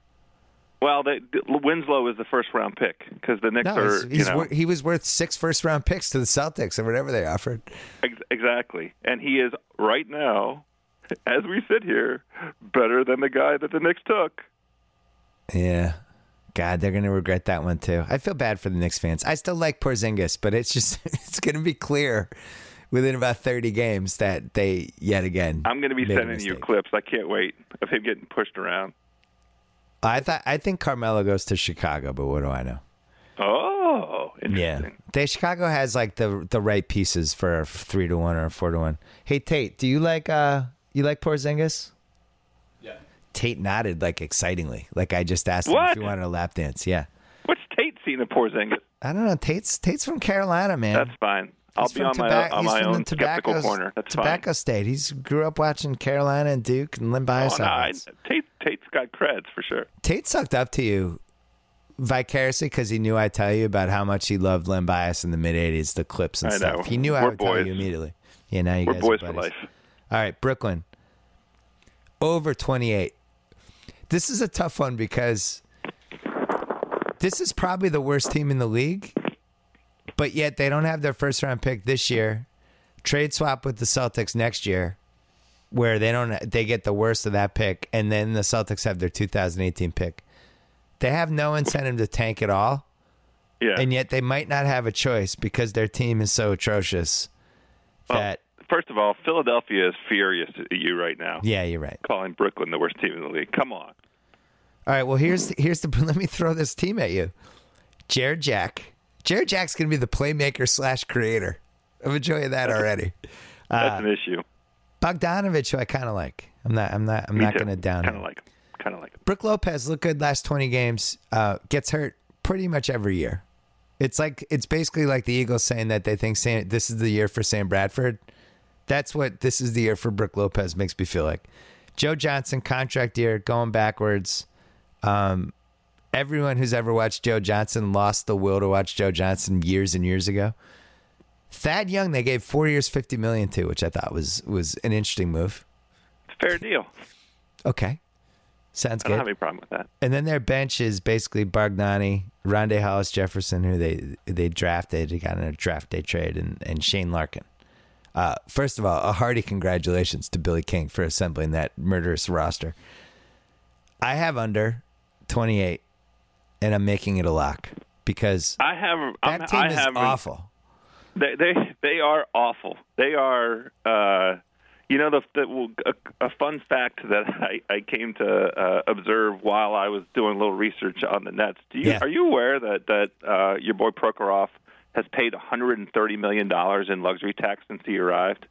Well, they, Winslow is the first round pick because the Knicks No, are, you know, wor- he was worth six first round picks to the Celtics or whatever they offered. ex- exactly, and he is right now, as we sit here, better than the guy that the Knicks took. Yeah. God, they're gonna regret that one too. I feel bad for the Knicks fans. I still like Porzingis, but it's just it's gonna be clear within about thirty games that they yet again. I'm going to be sending you clips. I can't wait of him getting pushed around. I thought I think Carmelo goes to Chicago, but what do I know? Oh, Yeah, they Chicago has like the the right pieces for a three to one or a four to one. Hey Tate, do you like uh you like Porzingis? Tate nodded like excitingly, like I just asked him What? if he wanted a lap dance. Yeah, What's Tate seen of Porzingis? I don't know. Tate's Tate's from Carolina, man. That's fine. I'll He's be from on my tobac- on he's my from the skeptical tobacco- corner. That's tobacco state. He's grew up watching Carolina and Duke and Len Bias. fine. Oh, no, I. Tate Tate's got creds for sure. Tate sucked up to you vicariously because he knew I'd tell you about how much he loved Len Bias in the mid '80s, the clips and I stuff. know. He knew I We're would tell you immediately. Yeah, now you We're guys boys are for life. All right, Brooklyn. Over 28. This is a tough one because this is probably the worst team in the league, but yet they don't have their first round pick this year. Trade swap with the Celtics next year, where they don't they get the worst of that pick, and then the Celtics have their 2018 pick. They have no incentive to tank at all, Yeah. and yet they might not have a choice because their team is so atrocious Well, that First of all, Philadelphia is furious at you right now, yeah, you're right. calling Brooklyn the worst team in the league. Come on. All right. Well, here's here's the. Let me throw this team at you. Jarrett Jack. Jarrett Jack's gonna be the playmaker slash creator. I'm enjoying that already. That's Uh, an issue. Bogdanovich, who I kind of like. I'm not. I'm not. I'm Me not too. gonna down Kind him. of like him. Kind of like him. Brook Lopez looked good last 20 games. Uh, gets hurt pretty much every year. It's like it's basically like the Eagles saying that they think Sam, this is the year for Sam Bradford. That's what this is the year for Brook Lopez makes me feel like. Joe Johnson contract year going backwards. Um, everyone who's ever watched Joe Johnson lost the will to watch Joe Johnson years and years ago. Thad Young, they gave four years, fifty million to, which I thought was was an interesting move. Fair deal. Okay, sounds good. I don't have any problem with that. And then their bench is basically Bargnani, Rondae Hollis Jefferson, who they they drafted, he got in a draft day trade, and, and Shane Larkin. Uh, first of all, a hearty congratulations to Billy King for assembling that murderous roster. I have under 28, and I'm making it a lock because I have. I'm, that team I is have awful. They they they are awful. They are. Uh, you know, the, the a, a fun fact that I, I came to uh, observe while I was doing a little research on the Nets. Do you Yeah. are you aware that that uh, your boy Prokhorov has paid 130 million dollars in luxury tax since he arrived?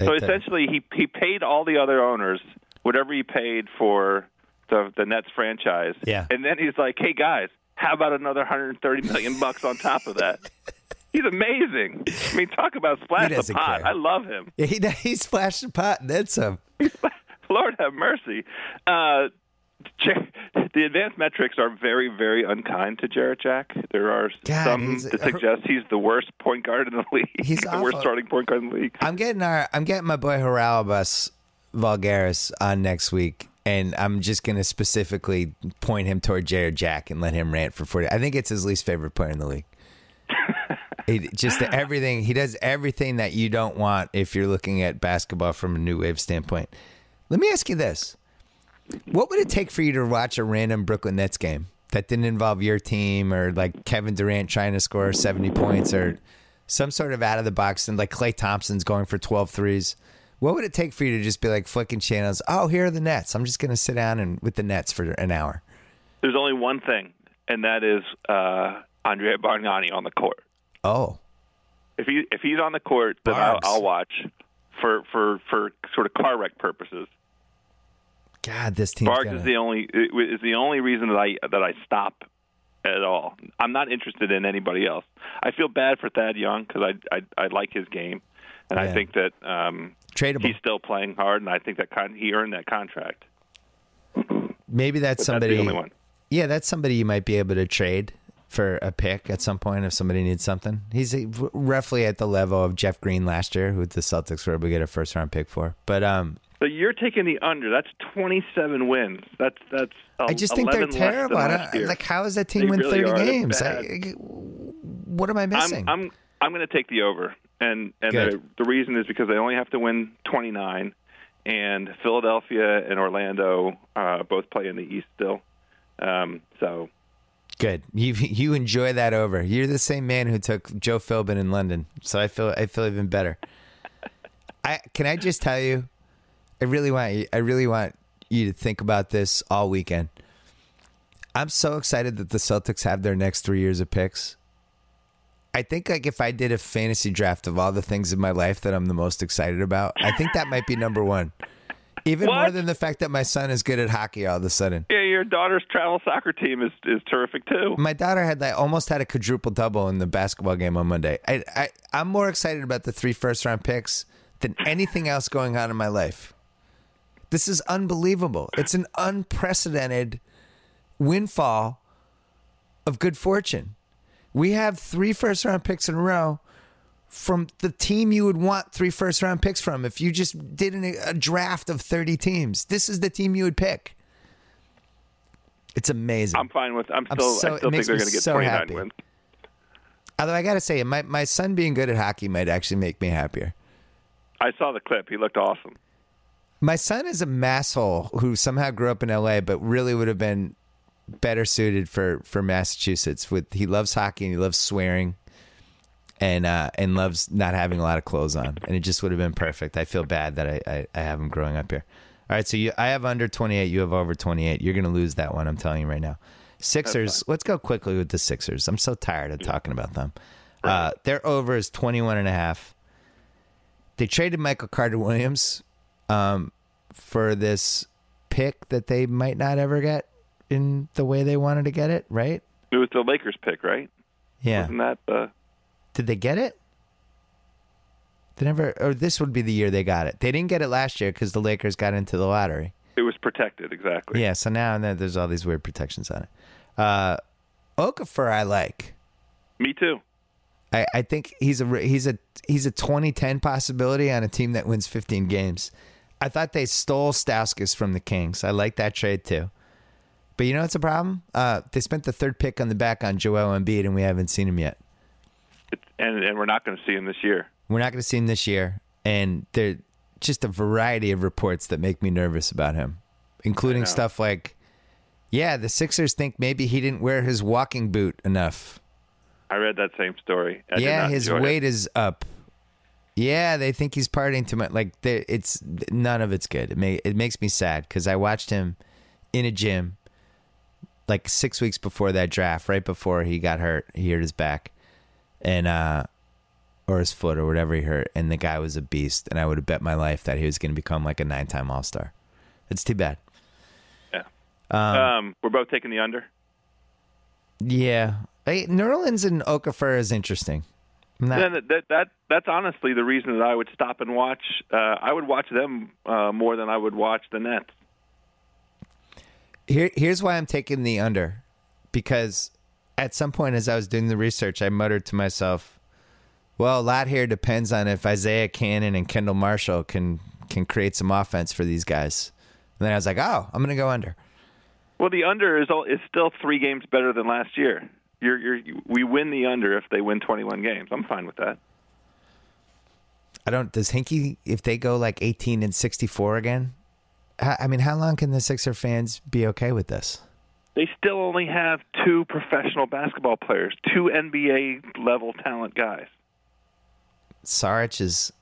So essentially, he he paid all the other owners whatever he paid for the the Nets franchise. Yeah. And then he's like, "Hey guys, how about another 130 million bucks on top of that?" He's amazing. I mean, talk about splash the pot. care. I love him. he he splashed the pot and then some. Lord have mercy. Uh, the advanced metrics are very, very unkind to Jarrett Jack. There are God, some that suggest he's the worst point guard in the league. He's the worst starting point guard in the league. I'm getting our I'm getting my boy Haralabos Voulgaris on next week, and I'm just gonna specifically point him toward Jarrett Jack and let him rant for 40. I think it's his least favorite player in the league. he, just everything he does everything that you don't want if you're looking at basketball from a new wave standpoint. Let me ask you this: What would it take for you to watch a random Brooklyn Nets game that didn't involve your team or like Kevin Durant trying to score 70 points or some sort of out of the box and like Klay Thompson's going for 12 threes? What would it take for you to just be like flicking channels? Oh, here are the Nets. I'm just going to sit down and with the Nets for an hour. There's only one thing, and that is uh, Andrea Bargnani on the court. Oh, If he if he's on the court, then I'll, I'll watch for for for sort of car wreck purposes. God, this team. Barks gonna... is the only is the only reason that I that I stop at all. I'm not interested in anybody else. I feel bad for Thad Young because I, I I like his game, and Yeah. I think that um, Tradable. he's still playing hard, and I think that con- he earned that contract. Maybe that's But somebody. that's the only one. Yeah, that's somebody you might be able to trade for a pick at some point if somebody needs something. He's roughly at the level of Jeff Green last year, who the Celtics were able to get a first round pick for. But um, So you're taking the under. That's 27 wins. That's that's. I just think they're 11 less than terrible. I last don't, year. like, how is that team They win really 30 games? I, what am I missing? I'm I'm I'm going to take the over, and and the, the reason is because they only have to win 29, and Philadelphia and Orlando uh, both play in the East still. Um, so Good. You you enjoy that over. You're the same man who took Joe Philbin in London, so I feel I feel even better. I can I just tell you, I really want you, I really want you to think about this all weekend. I'm so excited that the Celtics have their next three years of picks. I think like if I did a fantasy draft of all the things in my life that I'm the most excited about, I think that might be number one. Even more than the fact that my son is good at hockey all of a sudden. yeah, your daughter's travel soccer team is is terrific too. My daughter had like almost had a quadruple double in the basketball game on Monday. I, I I'm more excited about the three first round picks than anything else going on in my life. This is unbelievable. It's an unprecedented windfall of good fortune. We have three first round picks in a row from the team you would want three first round picks from if you just did an, a draft of 30 teams. This is the team you would pick. It's amazing. I'm fine with. I'm I'm still. so- I still think they're going to get so 29 happy. wins. Although I got to say, my, my son being good at hockey might actually make me happier. I saw the clip. He looked awesome. My son is a masshole who somehow grew up in LA, but really would have been better suited for, for Massachusetts. With he loves hockey and he loves swearing, and uh, and loves not having a lot of clothes on, and it just would have been perfect. I feel bad that I, I, I have him growing up here. All right, so you, I have under twenty eight. You have over twenty eight. You're going to lose that one. I'm telling you right now. Sixers. Let's go quickly with the Sixers. I'm so tired of talking about them. Uh, their over is 21 and a half. They traded Michael Carter Williams um, for this pick that they might not ever get in the way they wanted to get it, right? It was the Lakers pick, right? Yeah. Wasn't that the? Did they get it? They never, or this would be the year they got it. They didn't get it last year because the Lakers got into the lottery. It was protected exactly. Yeah, so now and then there's all these weird protections on it. Uh, Okafor, I like. Me too. I, I think he's a he's a he's a 2010 possibility on a team that wins 15 games. I thought they stole Stauskas from the Kings. I like that trade too. But you know what's the problem? Uh, they spent the third pick on the back on Joel Embiid, and we haven't seen him yet. It's, and and we're not going to see him this year. We're not going to see him this year, and there just a variety of reports that make me nervous about him, including stuff like, yeah, the Sixers think maybe he didn't wear his walking boot enough. I read that same story. I yeah, his weight is up. Yeah, they think he's partying too much. Like it's none of it's good. It may, it makes me sad because I watched him in a gym like six weeks before that draft, right before he got hurt. He hurt his back, and uh, or his foot or whatever he hurt, and the guy was a beast. And I would have bet my life that he was going to become like a nine-time All Star. It's too bad. Yeah. Um, Um, we're both taking the under. yeah, hey, Nerlens and Okafor is interesting. Not- that, that that that's honestly the reason that I would stop and watch. Uh, I would watch them uh, more than I would watch the Nets. Here, here's why I'm taking the under, because at some point as I was doing the research, I muttered to myself, "Well, a lot here depends on if Isaiah Canaan and Kendall Marshall can can create some offense for these guys." And then I was like, "Oh, I'm going to go under." Well, the under is all, is still three games better than last year. You're, you're, we win the under if they win 21 games. I'm fine with that. I don't. Does Hinkie if they go like 18 and 64 again? I mean, how long can the Sixer fans be okay with this? They still only have two professional basketball players, two NBA level talent guys. Saric is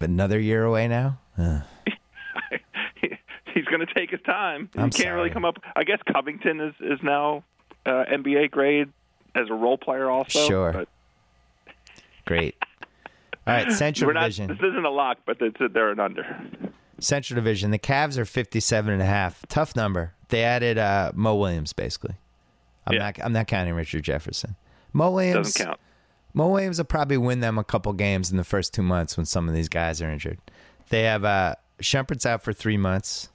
another year away now. Ugh. He's going to take his time. I'm he can't sorry. really come up. I guess Covington is is now uh, NBA grade as a role player also. Sure. But Great. All right, Central we're not. Division. This isn't a lock, but it's, they're an under. Central Division. The Cavs are 57 and a half. Tough number. They added uh, Mo Williams basically. I'm Yeah. not I'm not counting Richard Jefferson. Mo Williams Doesn't count. Mo Williams will probably win them a couple games in the first two months when some of these guys are injured. They have uh, Shumpert's out for three months.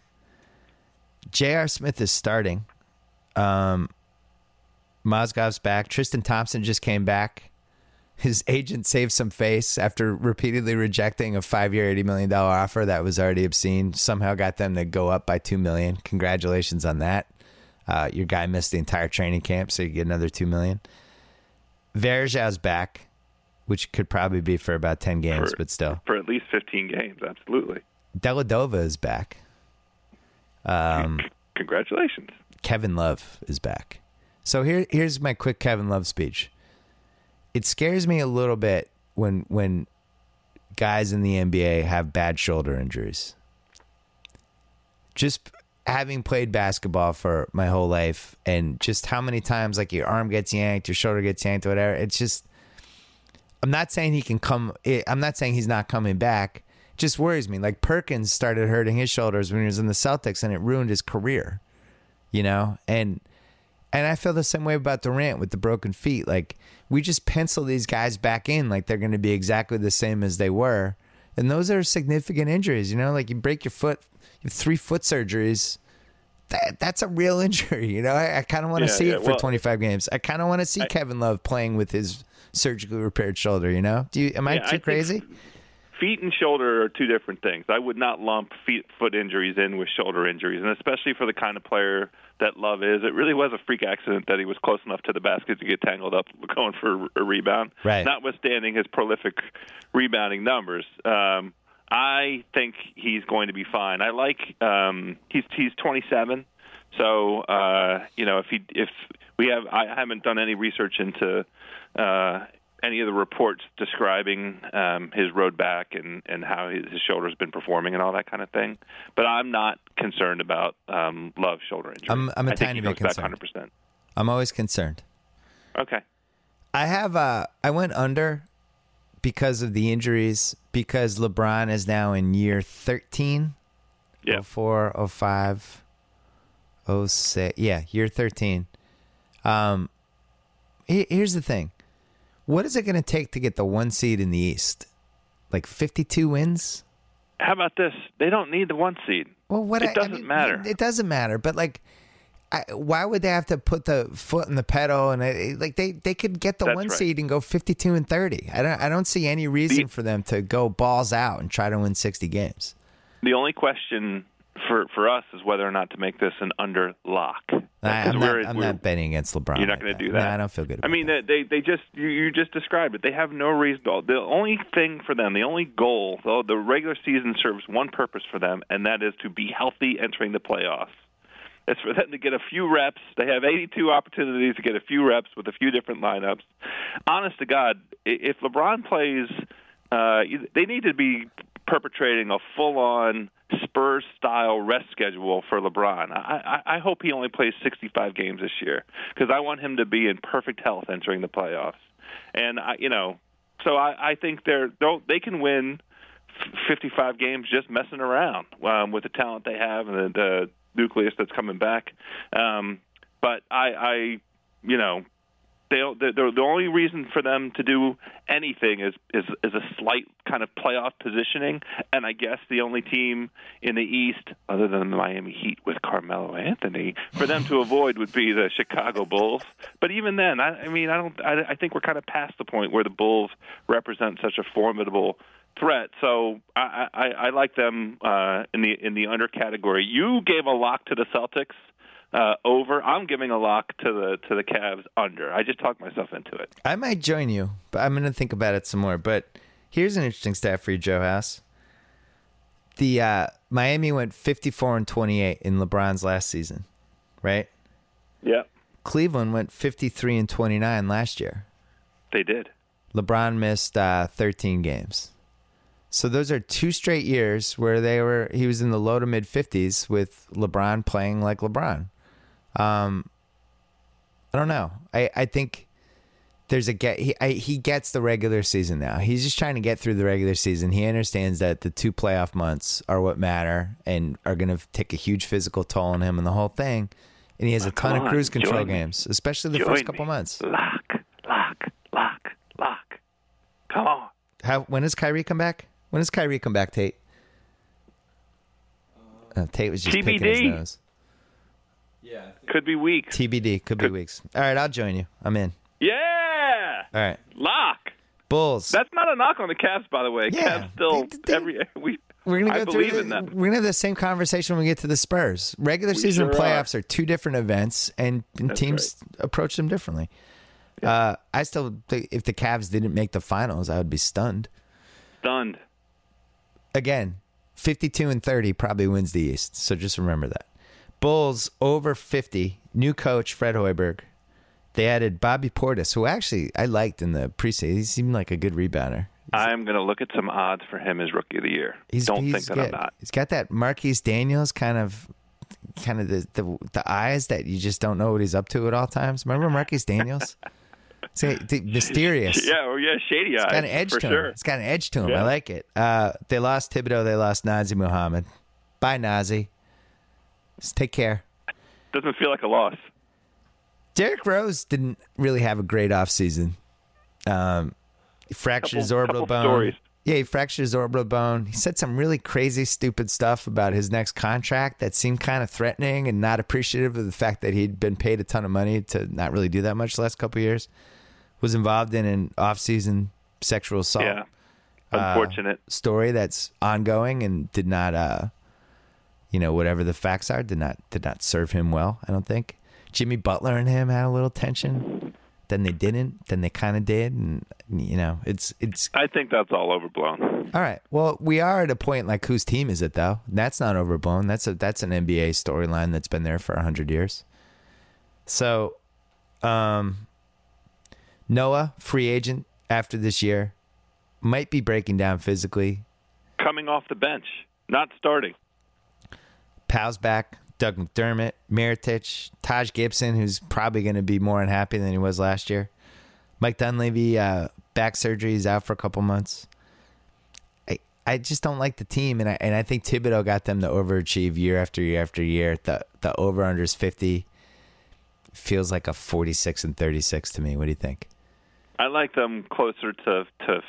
J.R. Smith is starting. Um, Mozgov's back. Tristan Thompson just came back. His agent saved some face after repeatedly rejecting a five-year, eighty million dollar offer that was already obscene. Somehow got them to go up by two million. Congratulations on that. Uh, your guy missed the entire training camp, so you get another two million. Varejão's back, which could probably be for about ten games, For- but still. for at least 15 games. Absolutely. Dellavedova is back. Um, Congratulations. Kevin Love is back. So here here's my quick Kevin Love speech. It scares me a little bit when when guys in the NBA have bad shoulder injuries. Just having played basketball for my whole life and just how many times like your arm gets yanked, your shoulder gets yanked, whatever. It's just I'm not saying he can come eh, I'm not saying he's not coming back. It just worries me. Like Perkins started hurting his shoulders when he was in the Celtics and it ruined his career. You know? And and I feel the same way about Durant with the broken feet. Like we just pencil these guys back in like they're going to be exactly the same as they were. And those are significant injuries, you know, like you break your foot, you have three foot surgeries. That, that's a real injury, you know. I, I kind of want to Yeah, see yeah, it for well- 25 games. I kind of want to see Kevin Love playing with his surgically repaired shoulder, you know? Do you am I Yeah, I too think crazy? Feet and shoulder are two different things. I would not lump feet foot injuries in with shoulder injuries, and especially for the kind of player that Love is, it really was a freak accident that he was close enough to the basket to get tangled up going for a rebound. Right. Notwithstanding his prolific rebounding numbers, um, I think he's going to be fine. I like um, he's he's 27, so uh, you know if he if we have I haven't done any research into uh, any of the reports describing um, his road back and, and how his, his shoulder's been performing and all that kind of thing. But I'm not concerned about um, Love's shoulder injury. I'm- I'm a I think tiny bit concerned. 100%. I'm always concerned. Okay. I have uh I went under because of the injuries because LeBron is now in year 13 Yeah. 04 05 06 yeah year 13 um here's the thing what is it going to take to get the one seed in the east like 52 wins How about this? They don't need the one seed. well what It I- I doesn't mean, matter. it doesn't matter but like I, why would they have to put the foot in the pedal and it, like they, they could get the That's one right. seed and go 52 and 30 I don't I don't see any reason The- for them to go balls out and try to win 60 games The only question for for us is whether or not to make this an under lock. I, I'm, not, I'm not betting against LeBron You're not like going to do No, that. I don't feel good I mean, that. they they just you, you just described it. They have no reason. The only thing for them, the only goal, though, the regular season serves one purpose for them, and that is to be healthy entering the playoffs. It's for them to get a few reps. They have 82 opportunities to get a few reps with a few different lineups. Honest to God, if LeBron plays, uh, they need to be perpetrating a full-on Spurs-style rest schedule for LeBron. I, I, I hope he only plays 65 games this year because I want him to be in perfect health entering the playoffs. And I, you know, so I, I think they're they can win 55 games just messing around um, with the talent they have and the, the nucleus that's coming back. Um, but I, I, you know, they the, the the only reason for them to do anything is is is a slight kind of playoff positioning, and I guess the only team in the East, other than the Miami Heat with Carmelo Anthony, for them to avoid would be the Chicago Bulls. But even then, I, I mean, I don't. I, I think we're kind of past the point where the Bulls represent such a formidable threat. So I, I, I like them uh, in the in the under category. You gave a lock to the Celtics uh, over. I'm giving a lock to the to the Cavs under. I just talked myself into it. I might join you, but I'm going to think about it some more. But here's an interesting stat for you, Joe House. The uh, Miami went 54 and 28 in LeBron's last season, right? Yeah, Cleveland went 53 and 29 last year. they did. LeBron missed uh, 13 games. So those are two straight years where they were he was in the low to mid 50s with LeBron playing like LeBron. Um I don't know. I I think there's a get he I, he gets the regular season now. He's just trying to get through the regular season. He understands that the two playoff months are what matter and are going to take a huge physical toll on him and the whole thing. And he has a ton of on, cruise control me. games, especially the Join first me. couple months. Lock, lock, lock, lock. Come on. How when does Kyrie come back? When does Kyrie come back, Tate? Uh, Tate was just picking his nose. Yeah. Could be weeks. TBD could be weeks. All right, I'll join you. I'm in. Yeah, All right, lock. Bulls. That's not a knock on the Cavs, by the way. Yeah, Cavs still they- they- every we. we're gonna I go through. believe The, in them. we're gonna have the same conversation when we get to the Spurs. Regular We season sure playoffs are. two different events, and, and That's teams approach them differently. Uh, I still, think if the Cavs didn't make the finals, I would be stunned. Stunned. again, 52 and 30 probably wins the East. So just remember that. Bulls over 50. New coach, Fred Hoiberg. They added Bobby Portis, who actually I liked in the preseason. He seemed like a good rebounder. I'm going to look at some odds for him as rookie of the year. He's, Don't he's think that good. I'm not. He's got that Marquis Daniels kind of, kind of the, the the eyes that you just don't know what he's up to at all times. Remember Marquis Daniels? Say mysterious. Yeah, oh yeah, shady eyes. It's got an edge to sure. him. It's got an edge to him. I like it. Uh, they lost Thibodeau. They lost Nazr Mohammed. Bye, Nazi. Just take care. Doesn't feel like a loss. Derrick Rose didn't really have a great offseason. Um, he fractured his orbital couple bone. stories. Yeah, he fractured his orbital bone. He said some really crazy, stupid stuff about his next contract that seemed kind of threatening and not appreciative of the fact that he'd been paid a ton of money to not really do that much the last couple of years. Was involved in an off-season sexual assault Yeah. Uh, Unfortunate. story that's ongoing and did not uh you know whatever the facts are did not did not serve him well i don't think. Jimmy butler and him had a little tension. Then they didn't then they kind of did and you know it's it's I think that's all overblown. all right. Well we are at a point like whose team is it though? That's not overblown. That's a that's an nba storyline that's been there for 100 years. So um noah free agent after this year might be breaking down physically. Coming off the bench, not starting. Powell's back, Doug McDermott, Mirotic, Taj Gibson, who's probably going to be more unhappy than he was last year. Mike Dunleavy, uh, back surgery, is out for a couple months. I I just don't like the team, and I and I think Thibodeau got them to overachieve year after year after year. The the over under is fifty. Feels like a forty six and thirty six to me. What do you think? I like them closer to to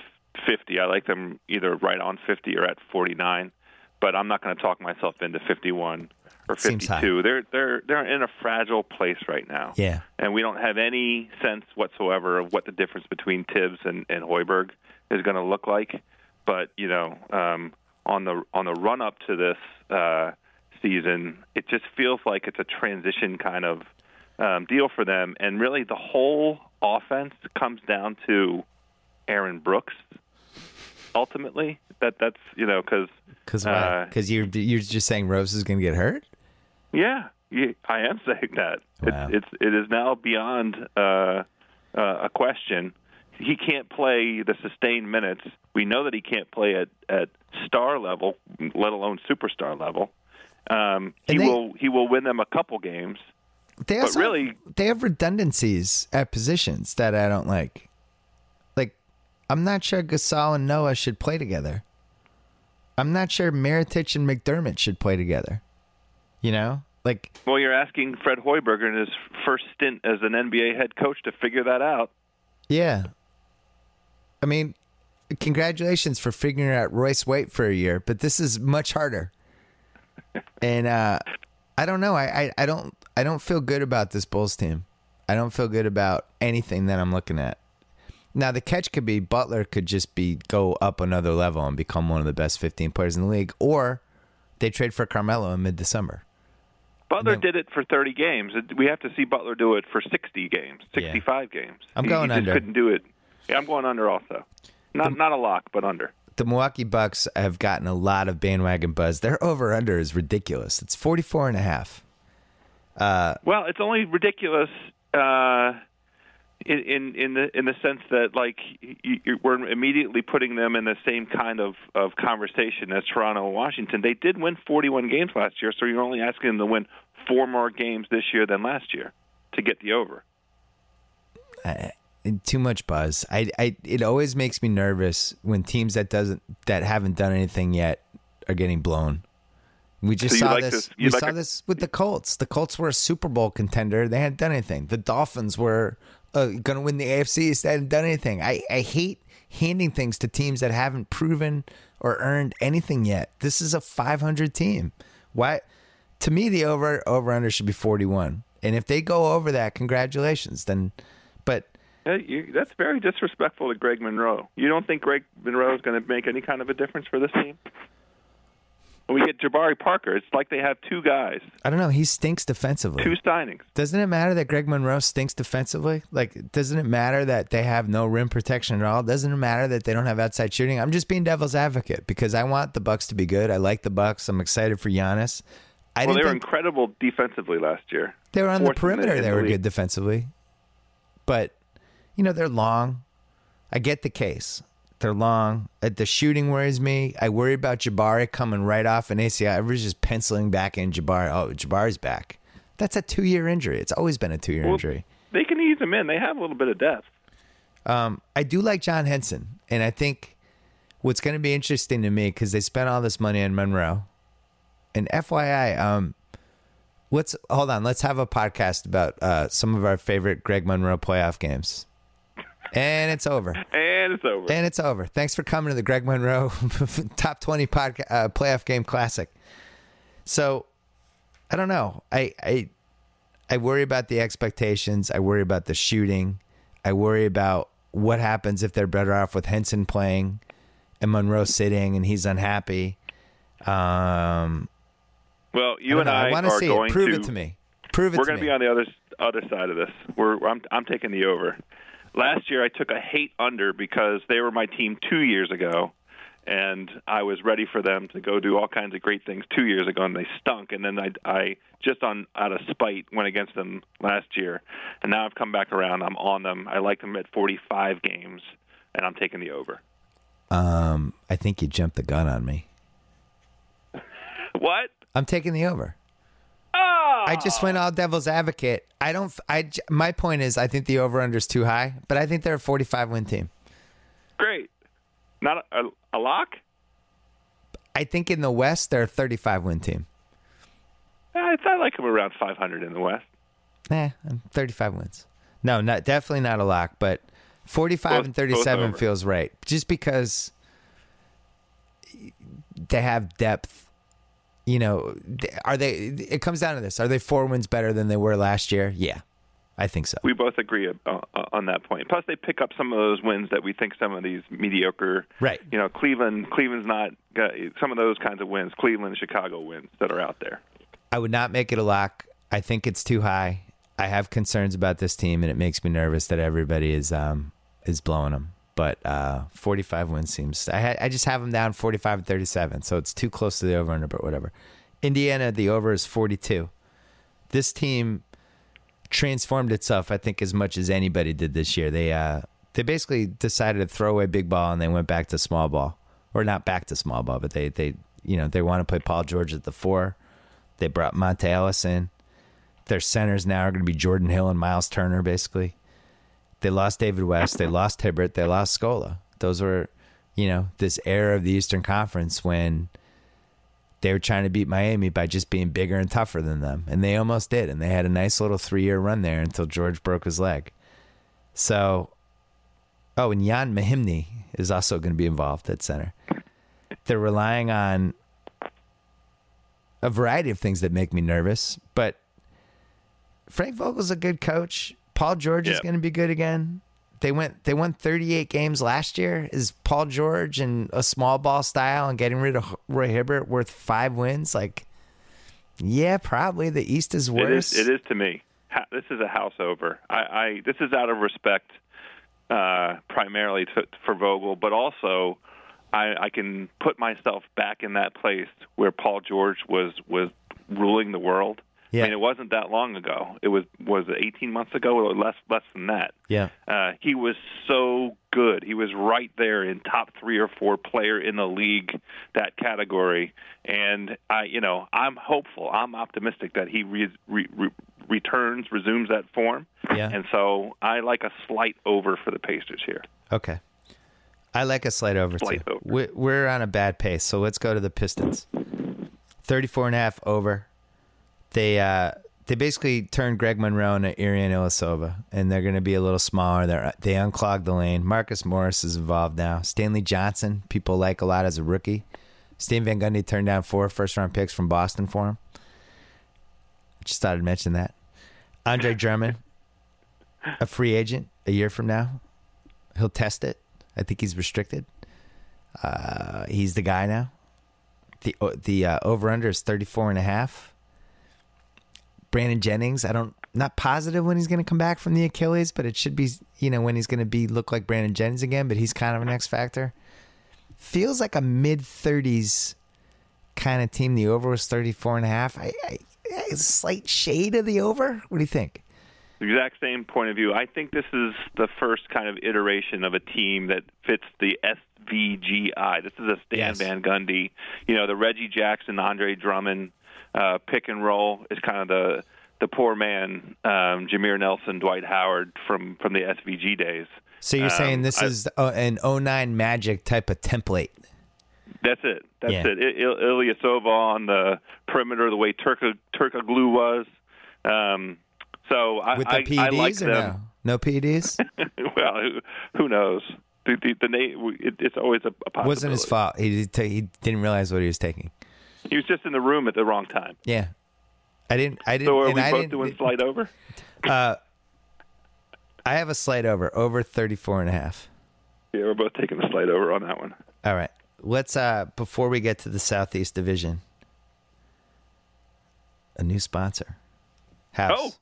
50. I like them either right on 50 or at 49, but I'm not going to talk myself into 51 or 52. They're they're they're in a fragile place right now. Yeah, and we don't have any sense whatsoever of what the difference between Tibbs and, and Hoiberg is going to look like. But you know, um, on the on the run up to this uh, season, it just feels like it's a transition kind of um, deal for them, and really the whole offense comes down to Aaron Brooks. Ultimately, that that's you know because because Uh, because you're you're just saying Rose is going to get hurt. Yeah, yeah, I am saying that. Wow. It's, it's it is now beyond uh, uh, a question. He can't play the sustained minutes. We know that he can't play at at star level, let alone superstar level. Um, he they- will he will win them a couple games. They But really- they have redundancies at positions that I don't like. I'm not sure Gasol and Noah should play together. I'm not sure Mirotic and McDermott should play together. You know, like Well, you're asking Fred Hoiberger in his first stint as an NBA head coach to figure that out. yeah. I mean, congratulations for figuring out Royce White for a year, but this is much harder. And uh, I don't know. I, I, I don't I don't feel good about this Bulls team. I don't feel good about anything that I'm looking at. Now the catch could be Butler could just be go up another level and become one of the best 15 players in the league, or they trade for Carmelo in mid December. Butler No. did it for 30 games. We have to see Butler do it for 60 games, 65 games. I'm He- going he just under. couldn't do it. Yeah, I'm going under also. Not not a lock, but under. The Milwaukee Bucks have gotten a lot of bandwagon buzz. Their over under is ridiculous. It's 44 and a half. Well, it's only ridiculous uh, in, in in the in the sense that like you, you, we're immediately putting them in the same kind of of conversation as Toronto and Washington. They did win 41 games last year, so you're only asking them to win four more games this year than last year to get the over. too much buzz. I, I it always makes me nervous when teams that doesn't that haven't done anything yet are getting blown. We just So saw like this. this- we like saw a- this with the Colts. The Colts were a Super Bowl contender. They hadn't done anything. The Dolphins were uh, going to win the AFC. They hadn't done anything. I, I hate handing things to teams that haven't proven or earned anything yet. This is a 500 team. Why? To me, the over over under should be 41. And if they go over that, congratulations. Then, but Yeah, you, that's very disrespectful to Greg Monroe. You don't think Greg Monroe is going to make any kind of a difference for this team? When we get Jabari Parker, it's like they have two guys, I don't know. He stinks defensively. two signings. Doesn't it matter that Greg Monroe stinks defensively? Like, doesn't it matter that they have no rim protection at all? Doesn't it matter that they don't have outside shooting? I'm just being devil's advocate because I want the Bucks to be good. I like the Bucks. I'm excited for Giannis. I Well, they were think incredible defensively last year. they were on the fourth the- perimeter. in They were league. good defensively, but you know they're long. I get the case. They're long. The shooting worries me. I worry about Jabari coming right off an ACL. Everybody's just penciling back in Jabari. Oh, Jabari's back. That's a two-year injury. It's always been a two-year Well, injury. They can ease him in. They have a little bit of depth. Um, I do like John Henson, and I think what's going to be interesting to me because they spent all this money on Monroe. And FYI, um, let's hold on. Let's have a podcast about uh, some of our favorite Greg Monroe playoff games. And it's over. And it's over. And it's over. Thanks for coming to the Greg Monroe Top 20 podcast, uh, Playoff Game Classic. So, I don't know. I, I I worry about the expectations. I worry about the shooting. I worry about what happens if they're better off with Henson playing and Monroe sitting and he's unhappy. Um, well, you I and know. I, I want to see it. Prove to it to me. Prove it we're going to be on the other other side of this. We're I'm I'm taking the over. Last year I took a hate under because they were my team 2 years ago and I was ready for them to go do all kinds of great things 2 years ago and they stunk and then I I just on out of spite went against them last year. And now I've come back around. I'm on them. I like them at 45 games and I'm taking the over. um, I think you jumped the gun on me. What? I'm taking the over. Oh! I just went all devil's advocate. I don't. I my point is, I think the over under is too high, but I think they're a 45 win team. Great. Not a, a, a lock? I think in the West they're a 35 win team. Eh, I, I like them around 500 in the West. Nah, 35 wins. No, not definitely not a lock, but 45 Both- and 37 feels right. Just because they have depth. You know, are they? It comes down to this: Are they four wins better than they were last year? Yeah, I think so. We both agree uh, uh, on that point. Plus, they pick up some of those wins that we think some of these mediocre, Right. You know, Cleveland. Cleveland's not got some of those kinds of wins. Cleveland, Chicago wins that are out there. I would not make it a lock. I think it's too high. I have concerns about this team, and it makes me nervous that everybody is um is blowing them. But uh, 45 wins seems. I I just have them down 45 and 37, so it's too close to the over under. But whatever. Indiana, the over is 42. This team transformed itself, I think, as much as anybody did this year. They uh they basically decided to throw away big ball and they went back to small ball, or not back to small ball, but they they you know they want to play Paul George at the four. They brought Monta Ellis in. Their centers now are going to be Jordan Hill and Miles Turner, basically. They lost David West. They lost Hibbert. They lost Scola. Those were, you know, this era of the Eastern Conference when they were trying to beat Miami by just being bigger and tougher than them. And they almost did. And they had a nice little three year run there until George broke his leg. So, oh, and Ian Mahinmi is also going to be involved at center. They're relying on a variety of things that make me nervous, but Frank Vogel's a good coach. Paul George is going to be good again. They went they won 38 games last year. Is Paul George and a small ball style and getting rid of Roy Hibbert worth 5 wins like yeah, probably the East is worse. is. It is to me. This is a house over. I, I this is out of respect, uh, primarily to, for Vogel, but also I, I can put myself back in that place where Paul George was was ruling the world. Yeah. I mean, it wasn't that long ago. It was was it 18 months ago or less less than that. Yeah. Uh, he was so good. He was right there in top three or four player in the league that category. And I, you know, I'm hopeful. I'm optimistic that he re- re- re- returns, resumes that form. Yeah. And so I like a slight over for the Pacers here. Okay. I like a slight over Slight too. over. We- We're on a bad pace, so let's go to the Pistons. 34 and a half over. They uh they basically turned Greg Monroe into Ersan Ilyasova, and they're going to be a little smaller. They they unclogged the lane. Marcus Morris is involved now. Stanley Johnson, people like a lot as a rookie. Stan Van Gundy turned down four first round picks from Boston for him. Just thought I'd mention that. Andre Drummond, a free agent a year from now. He'll test it. I think he's restricted. Uh, he's the guy now. The the uh, over under is 34 and a half. Brandon Jennings, I don't not positive when he's going to come back from the Achilles, but it should be, you know, when he's going to be look like Brandon Jennings again, but he's kind of an X factor. Feels like a mid 30s kind of team. The over was 34 and a half. I, I, a slight shade of the over. What do you think? exact same point of view. I think this is the first kind of iteration of a team that fits the SVGI. This is a Stan Yes. Van Gundy. You know, the Reggie Jackson, Andre Drummond uh, pick and roll is kind of the the poor man, um, Jameer Nelson, Dwight Howard from from the SVG days. So you're Um, saying this I- is uh, an 09 Magic type of template? That's it. That's Yeah. it. I- Il- Ilyasova on the perimeter, the way Turka Turkoglu was. Um, so I, With the I, PEDs I like or them. no? No PEDs? well, who, who knows? The, the, the name, it, it's always a, a possibility. Wasn't his fault. He, he didn't realize what he was taking. He was just in the room at the wrong time. Yeah. I didn't. I didn't. So are and we I both doing slide over? Uh, I have a slight over, over 34 and a half. Yeah, we're both taking the slide over on that one. All right. Let's uh before we get to the Southeast Division. A new sponsor. House. Oh.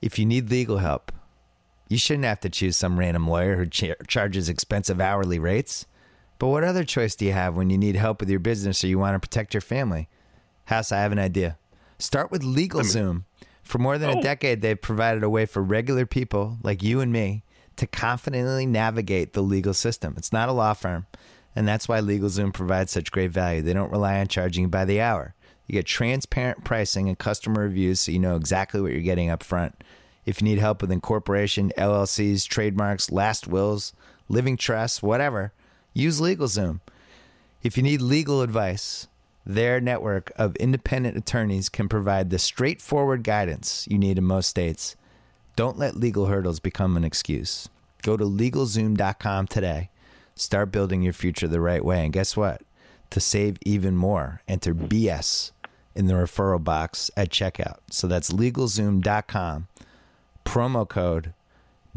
If you need legal help, you shouldn't have to choose some random lawyer who cha- charges expensive hourly rates. But what other choice do you have when you need help with your business or you want to protect your family? House, I have an idea. Start with LegalZoom. For more than a Oh. decade, they've provided a way for regular people like you and me to confidently navigate the legal system. It's not a law firm, and that's why LegalZoom provides such great value. They don't rely on charging you by the hour. You get transparent pricing and customer reviews so you know exactly what you're getting up front. If you need help with incorporation, LLCs, trademarks, last wills, living trusts, whatever, use LegalZoom. If you need legal advice, their network of independent attorneys can provide the straightforward guidance you need in most states. Don't let legal hurdles become an excuse. Go to LegalZoom.com today. Start building your future the right way. And guess what? To save even more, enter BS in the referral box at checkout. So that's LegalZoom.com, promo code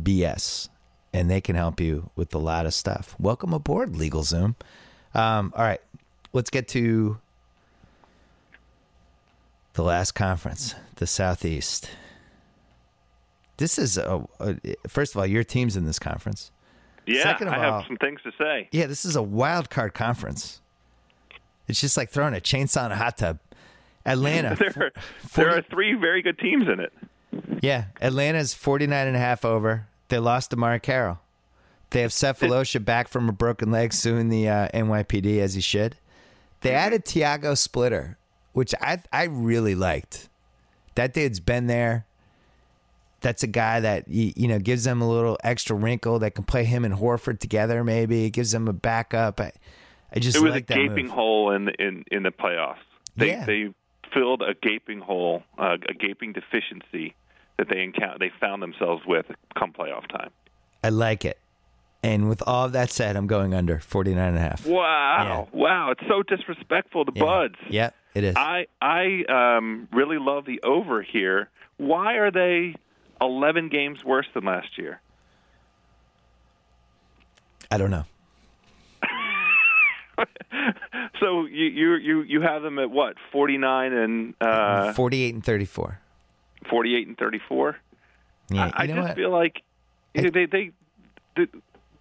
BS, and they can help you with a lot of stuff. Welcome aboard, LegalZoom. Um, all right, let's get to the last conference, the Southeast. This is a, a first of all, your team's in this conference. Yeah, Second of I have some things to say. Yeah, this is a wild card conference. It's just like throwing a chainsaw in a hot tub. Atlanta. There, are, 40 there are three very good teams in it. Yeah, Atlanta's 49 and a half over. They lost DeMarre Carroll. They have Sefolosha back from a broken leg suing the uh, NYPD as he should. They added Tiago Splitter, which I I really liked. That dude's been there. That's a guy that you, you know gives them a little extra wrinkle. That can play him and Horford together. Maybe it gives them a backup. I, I just It was a gaping move. hole in in in the playoffs. They Yeah. they filled a gaping hole, uh, a gaping deficiency that they encounter they found themselves with come playoff time. I like it. And with all of that said, I'm going under 49 and a half. Wow, wow! It's so disrespectful to Yeah. Buds. Yep, it is. I I um, really love the over here. Why are they 11 games worse than last year? I don't know. So you you you you have them at what 49 and uh, 48 and 34. 48 and 34. Yeah, I, I just what? feel like they they the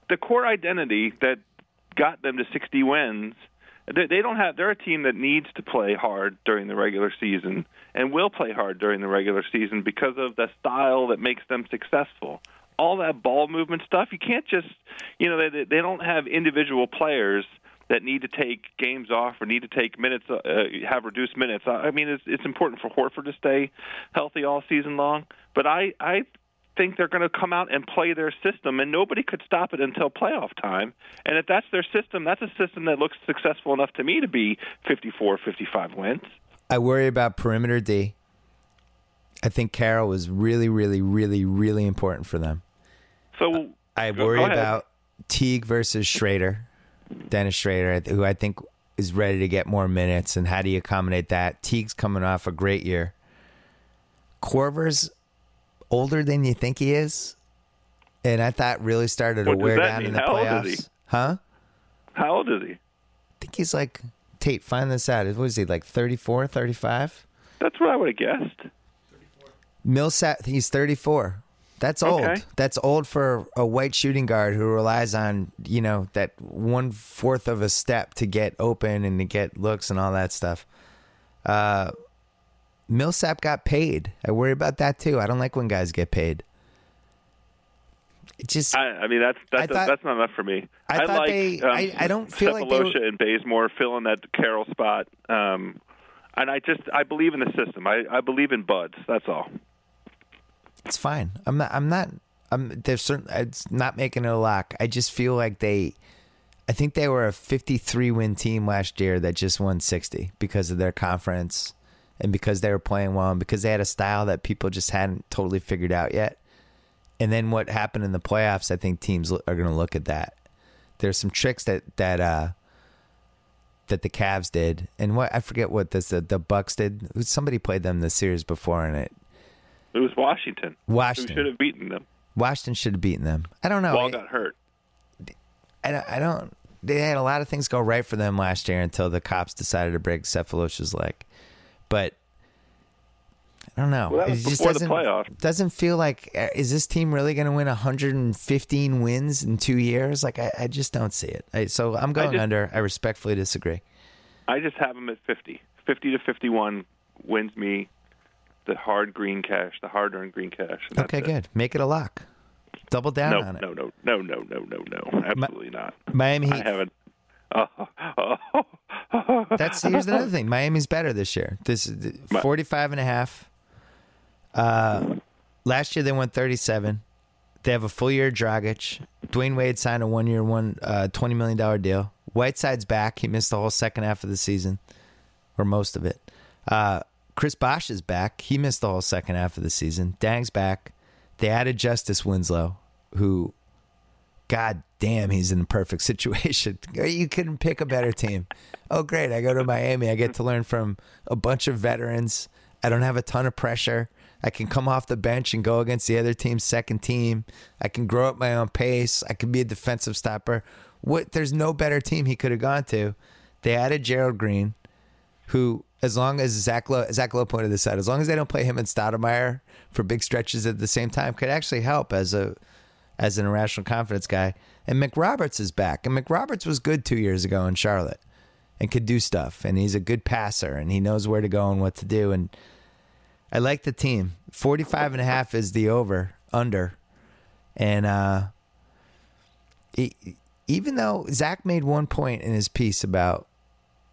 the core identity that got them to 60 wins. They, they don't have. They're a team that needs to play hard during the regular season and will play hard during the regular season because of the style that makes them successful. All that ball movement stuff, you can't just, you know, they they don't have individual players that need to take games off or need to take minutes, uh, have reduced minutes. I mean, it's it's important for Horford to stay healthy all season long, but I I think they're going to come out and play their system, and nobody could stop it until playoff time. And if that's their system, that's a system that looks successful enough to me to be 54, 55 wins. I worry about perimeter D. I think Carroll was really, really, really, really important for them. So I worry about Teague versus Schröder, Dennis Schröder, who I think is ready to get more minutes. And how do you accommodate that? Teague's coming off a great year. Korver's older than you think he is, and I thought really started to wear down in the How old playoffs. is he? Huh? how old is he? I think he's like Tate. Find this out. What is he like? 34, 35? That's what I would have guessed. Millsap, he's 34. That's old. Okay. That's old for a white shooting guard who relies on, you know, that one fourth of a step to get open and to get looks and all that stuff. Uh, Millsap got paid. I worry about that too. I don't like when guys get paid. It just, I, I mean, that's I that's, thought- that's not enough for me. I thought like they- um, I- I don't feel like they were- and Bazemore filling that Carroll spot. Um, and I just I believe in the system. I, I believe in buds. That's all. It's fine. I'm not, I'm not, I'm, there's certain, it's not making it a lock. I just feel like they, I think they were a 53 win team last year that just won 60 because of their conference and because they were playing well and because they had a style that people just hadn't totally figured out yet. And then what happened in the playoffs, I think teams are going to look at that. There's some tricks that that uh that the Cavs did, and what I forget what this the, the Bucks did. Somebody played them the series before, and it It was Washington. Washington. Who should have beaten them. Washington should have beaten them. I don't know. Wall I- got hurt. I don't, I don't. They had a lot of things go right for them last year until the cops decided to break Sefolosha's leg. But I don't know. Well, that was it just before the doesn't doesn't feel like uh, is this team really going to win 115 wins in two years? Like I, I just don't see it. I, so I'm going just- under. I respectfully disagree. I just have them at 50. 50 to 51 wins me the hard green cash, the hard earned green cash. Okay, it. good. Make it a lock. Double down No, on it. no, no, no, no, no, no, no. Absolutely not. Miami I haven't. Oh, oh, oh. That's here's another thing. Miami's better this year. This is 45 and a half. Uh, last year they won 37. They have a full year of Dragic. Dwyane Wade signed a one year, one uh, $20 million deal. Whiteside's back. He missed the whole second half of the season, or most of it. Uh, Chris Bosh is back. He missed the whole second half of the season. Deng's back. They added Justice Winslow, who God damn, he's in the perfect situation. You couldn't pick a better team. Oh, great. I go to Miami. I get to learn from a bunch of veterans. I don't have a ton of pressure. I can come off the bench and go against the other team's second team. I can grow at my own pace. I can be a defensive stopper. What? There's no better team he could have gone to. They added Gerald Green, who, as long as Zach Lowe, Zach Lowe pointed this out, as long as they don't play him and Stoudemire for big stretches at the same time, could actually help as a as an irrational confidence guy. And McRoberts is back. And McRoberts was good two years ago in Charlotte and could do stuff. And he's a good passer and he knows where to go and what to do. And I like the team. 45 and a half is the over, under. And uh, even though Zach made one point in his piece about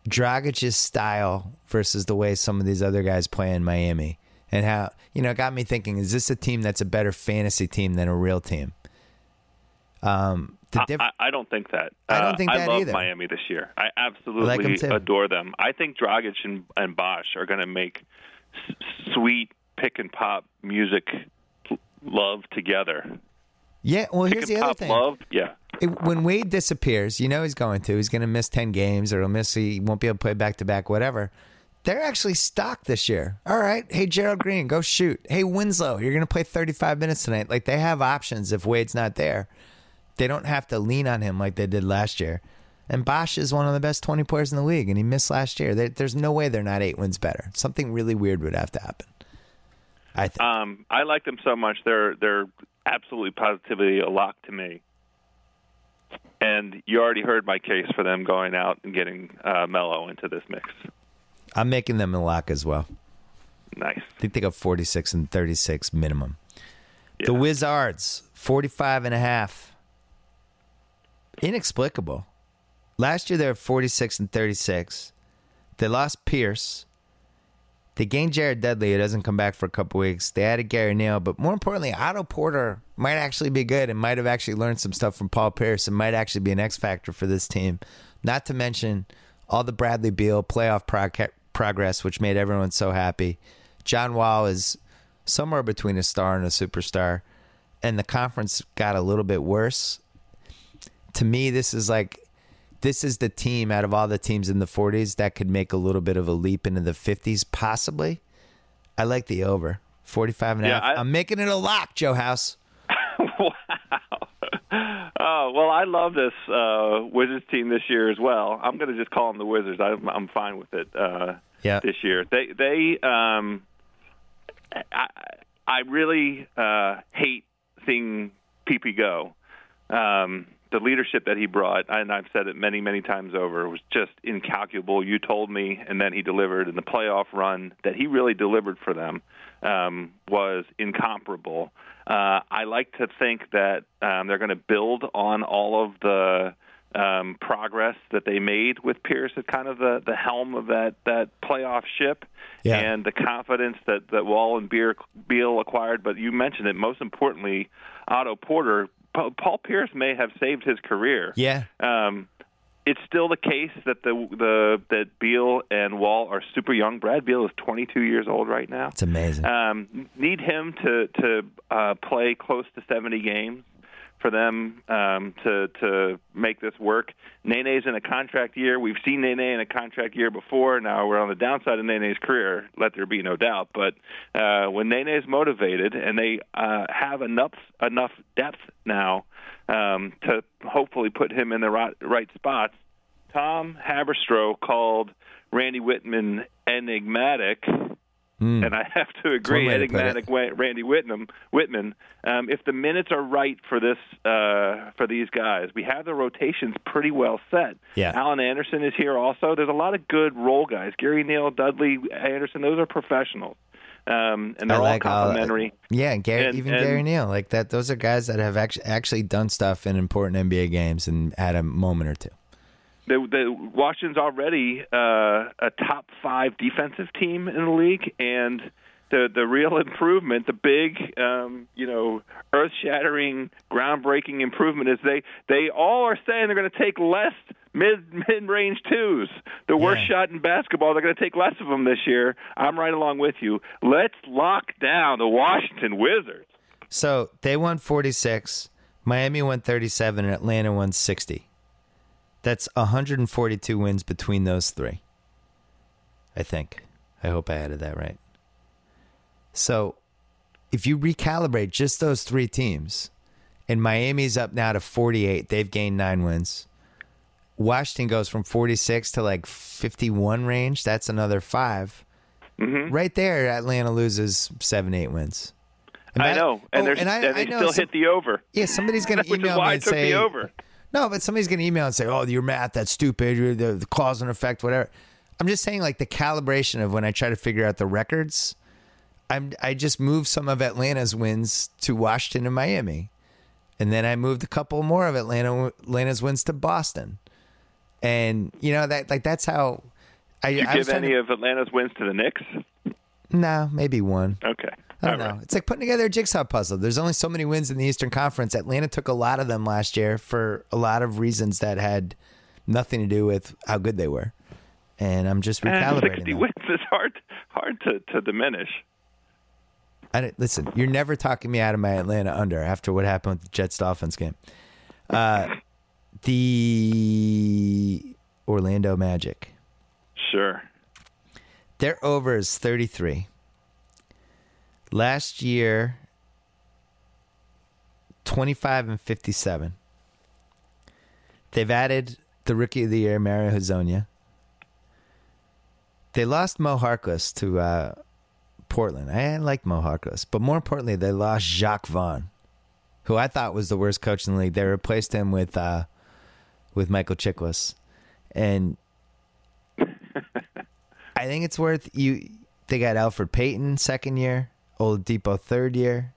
Dragic's style versus the way some of these other guys play in Miami. And how, you know, it got me thinking, is this a team that's a better fantasy team than a real team? Um, the I, diff- I, I don't think that. I don't Uh, think I that love either. Miami this year. I I absolutely like adore them. I think Dragic and, and Bosh are going to make s- sweet pick and pop music love together. yeah, well, Pick here's and the other thing. love, yeah. It- when Wade disappears, you know he's going to. He's going to miss 10 games or he'll miss, he won't be able to play back to back, whatever. They're actually stocked this year. All right. Hey, Gerald Green, go shoot. Hey, Winslow, you're going to play 35 minutes tonight. Like they have options if Wade's not there. They don't have to lean on him like they did last year. And Bosh is one of the best 20 players in the league, and he missed last year. There there's no way they're not eight wins better. Something really weird would have to happen. I think. Um, I like them so much. They're they're absolutely positively a lock to me. And you already heard my case for them going out and getting uh, Melo into this mix. I'm making them a lock as well. Nice. I think they got 46 and 36 minimum. Yeah. The Wizards, 45 and a half. Inexplicable. Last year they were 46 and 36. They lost Pierce. They gained Jared Dudley, who doesn't come back for a couple weeks. They added Gary Neal, but more importantly, Otto Porter might actually be good and might have actually learned some stuff from Paul Pierce and might actually be an X factor for this team. Not to mention all the Bradley Beal playoff prog- progress, which made everyone so happy. John Wall is somewhere between a star and a superstar, and the conference got a little bit worse. To me, this is like this is the team out of all the teams in the 40s that could make a little bit of a leap into the 50s, possibly. I like the over 45 and a Yeah, half. I- I'm making it a lock, Joe House. wow. Oh well, I love this uh, Wizards team this year as well. I'm going to just call them the Wizards. I'm, I'm fine with it uh, Yeah. this year. They they um, I I really uh, hate seeing PP go. Um, the leadership that he brought, and I've said it many, many times over, was just incalculable. You told me, and then he delivered. And the playoff run that he really delivered for them um, was incomparable. Uh, I like to think that um, they're going to build on all of the um, progress that they made with Pierce at kind of the, the helm of that, that playoff ship Yeah. and the confidence that, that Wall and Beer, Beal acquired. But you mentioned it, most importantly, Otto Porter. Pa- Paul Pierce may have saved his career. Yeah. Um, it's still the case that the the that Beal and Wall are super young. Brad Beal is 22 years old right now. It's amazing. Um, need him to to uh, play close to 70 games for them um, to to make this work. Nene's in a contract year. We've seen Nene in a contract year before. Now we're on the downside of Nene's career. Let there be no doubt. But uh, when Nene is motivated and they uh, have enough enough depth now um, to hopefully put him in the right, right spots, Tom Haberstroh called Randy Wittman enigmatic. Mm. And I have to agree, one way to put enigmatic Randy Wittman. Wittman. Um, if the minutes are right for this, uh, for these guys, we have the rotations pretty well set. Yeah. Alan Anderson is here also. There's a lot of good role guys. Gary Neal, Dudley Anderson. Those are professionals, um, and they're I like all- complimentary. Yeah, and Gary, And- even and- Gary Neal, like that. Those are guys that have actually actually done stuff in important NBA games and had a moment or two. The, the Washington's already uh, a top five defensive team in the league, and the the real improvement, the big, um, you know, earth-shattering, groundbreaking improvement is they they all are saying they're going to take less mid mid range twos. The worst Yeah. shot in basketball, they're going to take less of them this year. I'm right along with you. Let's lock down the Washington Wizards. So they won 46, Miami won 37, and Atlanta won 60. That's 142 wins between those three. I think. I hope I added that right. So if you recalibrate just those three teams, and Miami's up now to 48, they've gained nine wins. Washington goes from 46 to like 51 range. That's another 5 Mhm. Right there, Atlanta loses seven, eight wins. And I that- know, and, oh, there's, and I, and they I still some- hit the over. yeah, somebody's Which is email me and say the over. No, but somebody's gonna email and say, "Oh, your math that's stupid. You're the, the cause and effect, whatever." I'm just saying, like the calibration of when I try to figure out the records. I'm I just moved some of Atlanta's wins to Washington and Miami, and then I moved a couple more of Atlanta Atlanta's wins to Boston, and you know that like that's how. I, Did you I give any to, of Atlanta's wins to the Knicks? no, maybe one. Okay. I don't All know. right. It's like putting together a jigsaw puzzle. There's only so many wins in the Eastern Conference. Atlanta took a lot of them last year for a lot of reasons that had nothing to do with how good they were. And I'm just recalibrating. And recalibrating. 60 them. wins is hard hard to, to diminish. I listen, you're never talking me out of my Atlanta under after what happened with the Jets Dolphins game. Uh, the Orlando Magic. Sure. Their over is 33. Last year, 25 and 57. They've added the rookie of the year, Mario Hezonja. They lost Mo Harkless to uh, Portland. I like Mo Harkless, but more importantly, they lost Jacque Vaughn, who I thought was the worst coach in the league. They replaced him with uh, with Michael Chiklis, and I think it's worth you. They got Elfrid Payton second year, Oladipo third year,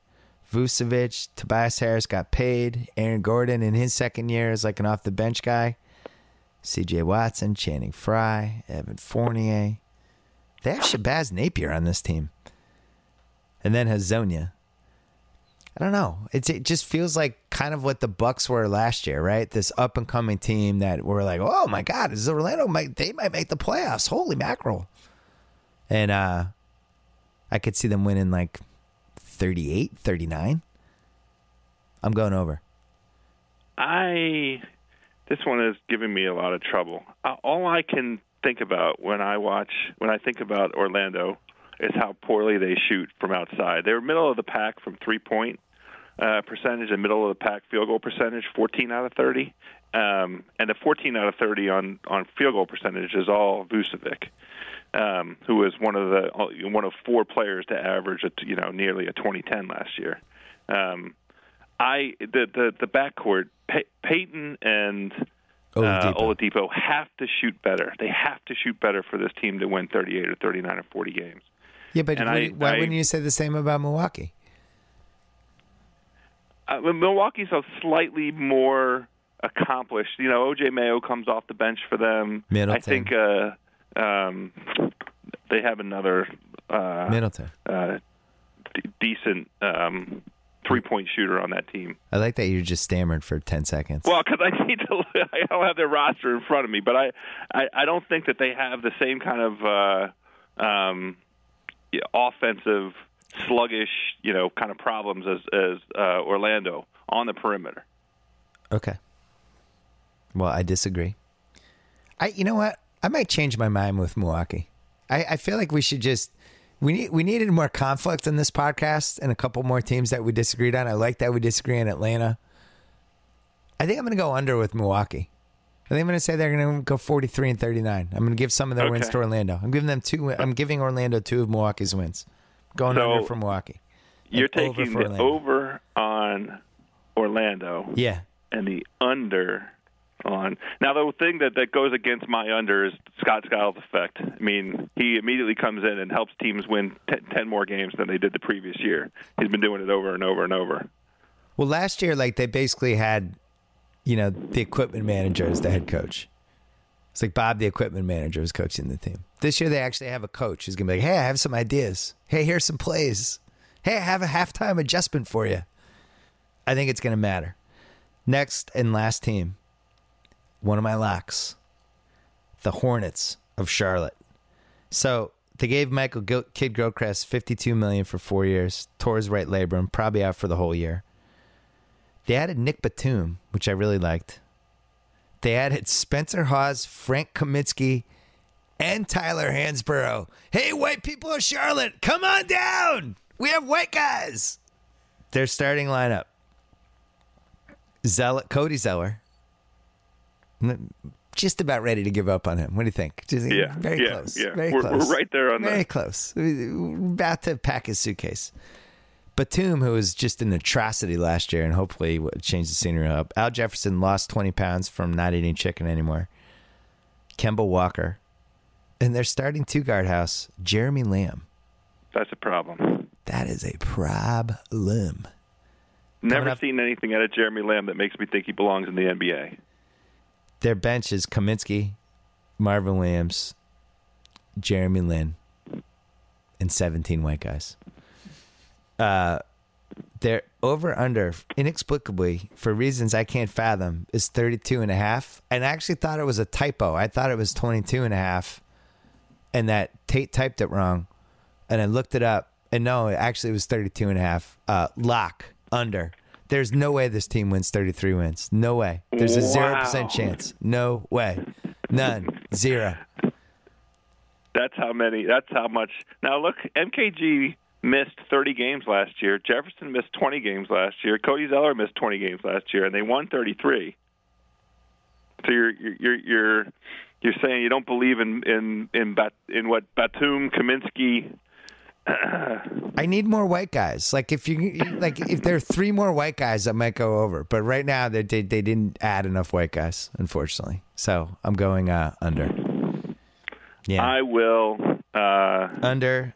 Vucevic, Tobias Harris got paid. Aaron Gordon in his second year is like an off the bench guy. C.J. Watson, Channing Frye, Evan Fournier. They have Shabazz Napier on this team, and then Hezonja. I don't know. It's it just feels like kind of what the Bucks were last year, right? This up and coming team that we're like, oh my god, is Orlando? Might they might make the playoffs? Holy mackerel! And uh, I could see them winning like 38, 39? I'm going over. I this one is giving me a lot of trouble. Uh, all I can think about when I watch when I think about Orlando is how poorly they shoot from outside. They're middle of the pack from three point uh, percentage and middle of the pack field goal percentage, 14 out of 30. Um, and the 14 out of 30 on on field goal percentage is all Vucevic, um, who was one of the one of four players to average a, you know nearly a 2010 last year. Um, I the the the backcourt Pey- Payton and uh, Oladipo. Oladipo have to shoot better. They have to shoot better for this team to win 38 or 39 or 40 games. Yeah, but what- I- why I- wouldn't you say the same about Milwaukee? Uh, Milwaukee's a slightly more accomplished. You know, OJ Mayo comes off the bench for them. Middleton. I think uh, um, they have another uh, Middleton. uh, d- decent um, three-point shooter on that team. I like that you just stammered for 10 seconds. Well, because I need to, I don't have their roster in front of me, but I, I, I don't think that they have the same kind of uh, um, yeah, offensive, sluggish, you know, kind of problems as as uh, Orlando on the perimeter. Okay. Well, I disagree. I you know what? I might change my mind with Milwaukee. I, I feel like we should just we need we needed more conflict in this podcast and a couple more teams that we disagreed on. I like that we disagree in Atlanta. I think I'm gonna go under with Milwaukee. I think I'm gonna say they're gonna go 43 and 39. I'm gonna give some of their wins to Orlando. I'm giving them two. I'm giving Orlando two of Milwaukee's wins. Going So- under for Milwaukee. You're And over taking the over on Orlando Yeah. and the under on. Now, the thing that, that goes against my under is Scott Skiles' effect. I mean, he immediately comes in and helps teams win t- 10 more games than they did the previous year. He's been doing it over and over and over. Well, last year, like they basically had, you know, the equipment manager as the head coach. It's like Bob, the equipment manager, was coaching the team. This year, they actually have a coach who's gonna be like, "Hey, I have some ideas. Hey, here's some plays. Hey, I have a halftime adjustment for you." I think it's gonna matter. Next and last team, one of my locks, the Hornets of Charlotte. So they gave Michael Gil- Kidd-Gilchrist fifty-two million for four years. Tore his right labrum, probably out for the whole year. They added Nick Batum, which I really liked. They added Spencer Hawes, Frank Kaminsky, and Tyler Hansbrough. Hey, white people of Charlotte, come on down. We have white guys. Their starting lineup: Zeller, Cody Zeller. Just about ready to give up on him. What do you think? Just- Yeah, very yeah, close. yeah. Very We're- close. we're right there on that. very the- close. About to pack his suitcase. Batum, who was just an atrocity last year and hopefully change the scenery up. Al Jefferson lost 20 pounds from not eating chicken anymore. Kemba Walker. And their starting two guard house, Jeremy Lamb. That's a problem. That is a problem. Never seen anything out of Jeremy Lamb that makes me think he belongs in the NBA. Their bench is Kaminsky, Marvin Williams, Jeremy Lin, and 17 white guys. Uh, their over under inexplicably for reasons I can't fathom is 32 and a half. And I actually thought it was a typo. I thought it was 22 and a half and that Tate typed it wrong. And I looked it up and no, actually, it was 32 and a half. Uh, lock under. There's no way this team wins 33 wins. No way. There's a 0% chance. No way. None. Zero. That's how many. That's how much. Now look, MKG missed 30 games last year. Jefferson missed 20 games last year. Cody Zeller missed 20 games last year, and they won 33. So you're you're you're you're saying you don't believe in in in Bat, in what Batum, Kaminsky. I need more white guys. Like if you like if there are three more white guys I might go over, but right now they they, they didn't add enough white guys, unfortunately. So I'm going uh, under. Yeah, I will. Uh, under,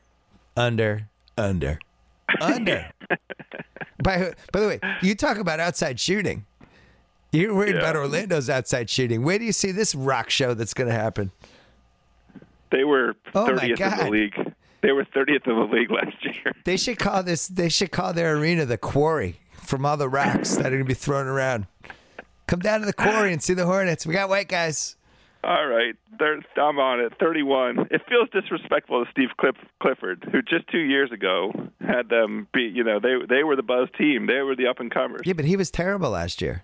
under, under, under. by by the way, you talk about outside shooting. You're worried Yeah. about Orlando's outside shooting. Where do you see this rock show that's going to happen? they were Oh, my 30th in the league. They were 30th in the league last year. They should call this. They should call their arena the quarry from all the rocks that are going to be thrown around. Come down to the quarry and see the Hornets. We got white guys. All right, I'm on it. 31. It feels disrespectful to Steve Cliff, Clifford, who just two years ago had them be. You know, they they were the buzz team. They were the up and comers. Yeah, but he was terrible last year.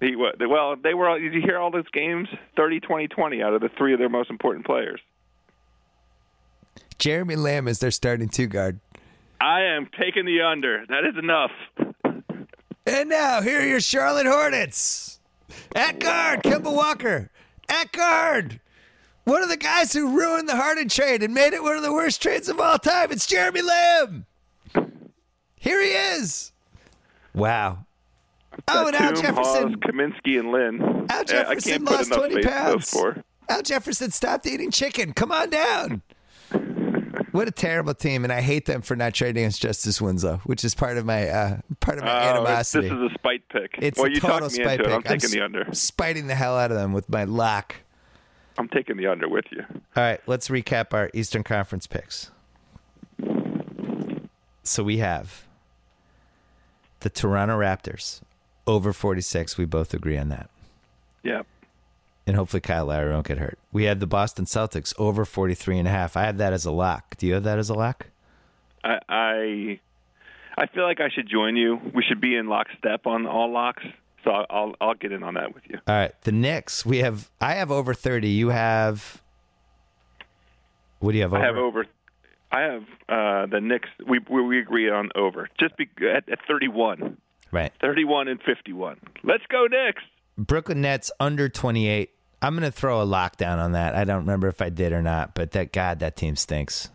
He well, they were. all Did you hear all those games? 30, 20, 20 out of the three of their most important players. Jeremy Lamb is their starting two guard. I am taking the under. That is enough. And now, here are your Charlotte Hornets. At guard, Kemba Walker. At guard, one of the guys who ruined the Harden trade and made it one of the worst trades of all time. It's Jeremy Lamb. Here he is. Wow. Oh, and Al Jefferson. Hawes, Kaminsky, and Lin. Al Jefferson can't lost enough 20 pounds. Al Jefferson stopped eating chicken. Come on down. What a terrible team, and I hate them for not trading us Justice Winslow, which is part of my uh, part of my Oh, animosity. this is a spite pick. It's well, a you total spite pick. I'm taking s- the under. spiting the hell out of them with my lock. I'm taking the under with you. All right, let's recap our Eastern Conference picks. So we have the Toronto Raptors over 46. We both agree on that. Yeah. And hopefully Kyle Lowry won't get hurt. We had the Boston Celtics over 43 and a half. I have that as a lock. Do you have that as a lock? I, I I feel like I should join you. We should be in lockstep on all locks. So I'll I'll, I'll get in on that with you. All right, the Knicks. We have. I have over 30. You have. What do you have? Over? I have over. I have uh, the Knicks. We we, we agree on over. Just be at, at 31, Right. 31 and 51. Let's go Knicks. Brooklyn Nets under 28. I'm going to throw a lockdown on that. I don't remember if I did or not, but that God, that team stinks.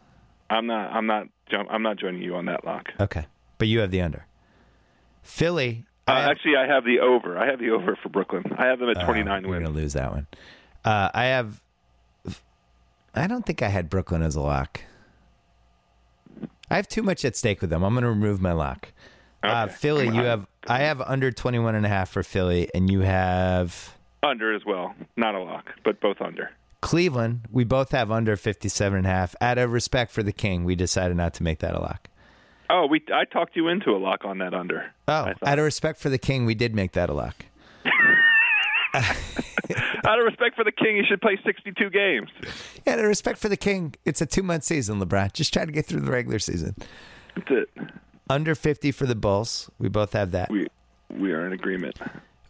I'm not. I'm not. jump- I'm not joining you on that lock. Okay, but you have the under. Philly. Uh, I have- actually, I have the over. I have the over for Brooklyn. I have them at 29 Uh, We're going to lose that one. Uh, I have. I don't think I had Brooklyn as a lock. I have too much at stake with them. I'm going to remove my lock. Uh, Philly, Come you have. I have under 21 and a half for Philly, and you have Under as well. Not a lock, but both under. Cleveland. We both have under 57 and a half. Out of respect for the King, we decided not to make that a lock. Oh, we. I talked you into a lock on that under. Oh, out of respect for the King, we did make that a lock. Out of respect for the king, he should play 62 games. Yeah, out of respect for the King, it's a two month season, LeBron. Just try to get through the regular season. That's it. Under 50 for the Bulls. We both have that. We we are in agreement.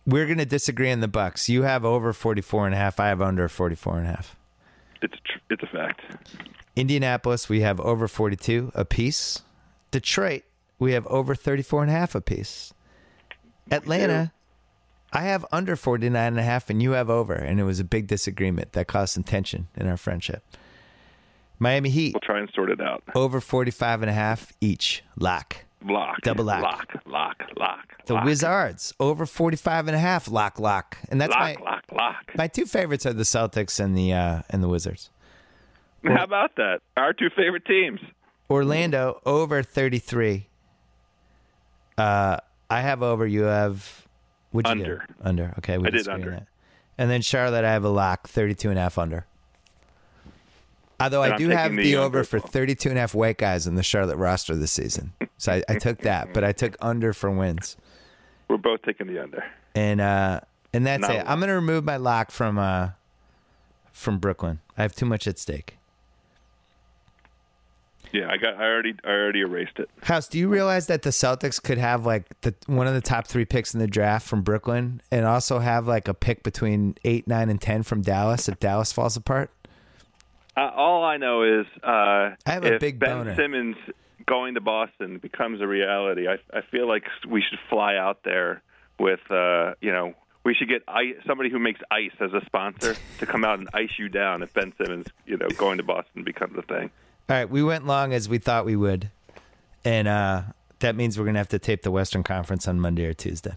We're going to disagree on the Bucks. You have over 44 and a half. I have under 44 and a half. It's tr- it's a fact. Indianapolis, we have over 42 apiece. Detroit, we have over 34 and a half apiece. Atlanta, I have under 49 and a half and you have over. And it was a big disagreement that caused some tension in our friendship. Miami Heat, We'll try and sort it out. over 45 and a half each. Lock. Lock. Double lock. Lock. Lock. Lock. The lock. Wizards, over 45 and a half. Lock, lock. And that's Lock. my, Lock. Lock. my two favorites are the Celtics and the, uh, and the Wizards. How about that? Our two favorite teams. Orlando over 33. Uh, I have over. You have would you Under. get? Under. Okay, we I did under. that. And then Charlotte, I have a lock 32 and a half under. Although I do have the the over for well. 32 and a half white guys in the Charlotte roster this season. So I, I took that, but I took under for wins. We're both taking the under. And uh and that's Not it. lot. I'm going to remove my lock from uh from Brooklyn. I have too much at stake. Yeah, I got. I already. I already erased it. House, do you realize that the Celtics could have like the one of the top three picks in the draft from Brooklyn, and also have like a pick between eight, nine, and ten from Dallas if Dallas falls apart? Uh, all I know is uh, I have a big Ben boner. Simmons going to Boston becomes a reality, I, I feel like we should fly out there with, uh, you know, we should get ice, somebody who makes ice as a sponsor to come out and ice you down if Ben Simmons, you know, going to Boston becomes a thing. All right, we went long as we thought we would, and uh, that means we're gonna have to tape the Western Conference on Monday or Tuesday.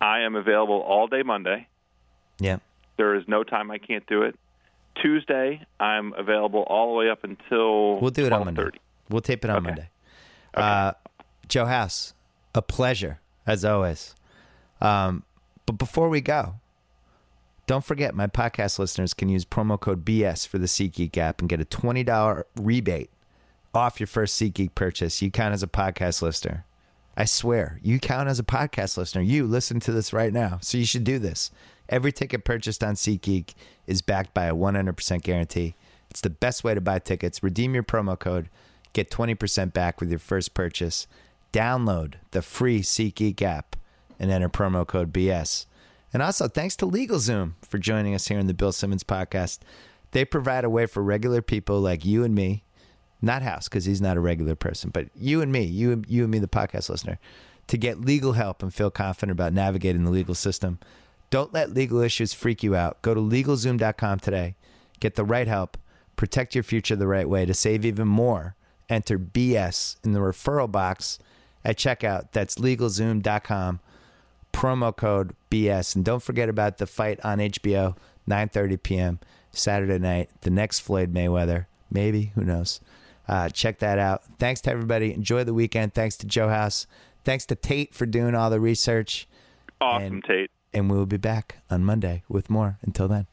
I am available all day Monday. Yeah, There is no time I can't do it. Tuesday, I'm available all the way up until we'll do it on Monday. We'll tape it on Okay. Monday. Uh, Joe House, a pleasure as always. Um, but before we go, don't forget my podcast listeners can use promo code BS for the SeatGeek app and get a twenty dollar rebate off your first SeatGeek purchase. You count as a podcast listener. I swear, you count as a podcast listener. You listen to this right now, so you should do this. Every ticket purchased on SeatGeek is backed by a 100% guarantee. It's the best way to buy tickets. Redeem your promo code, get 20% back with your first purchase. Download the free SeatGeek app and enter promo code BS. And also, thanks to LegalZoom for joining us here in the Bill Simmons podcast. They provide a way for regular people like you and me, not House, because he's not a regular person, but you and me, you, you and me, the podcast listener, to get legal help and feel confident about navigating the legal system. Don't let legal issues freak you out. Go to LegalZoom.com today. Get the right help. Protect your future the right way. To save even more, enter BS in the referral box at checkout. That's LegalZoom.com. Promo code BS. And don't forget about the fight on HBO, 9.30 p.m. Saturday night. The next Floyd Mayweather. Maybe. Who knows? Uh, check that out. Thanks to everybody. Enjoy the weekend. Thanks to Joe House. Thanks to Tate for doing all the research. Awesome, And- Tate. And we will be back on Monday with more. Until then.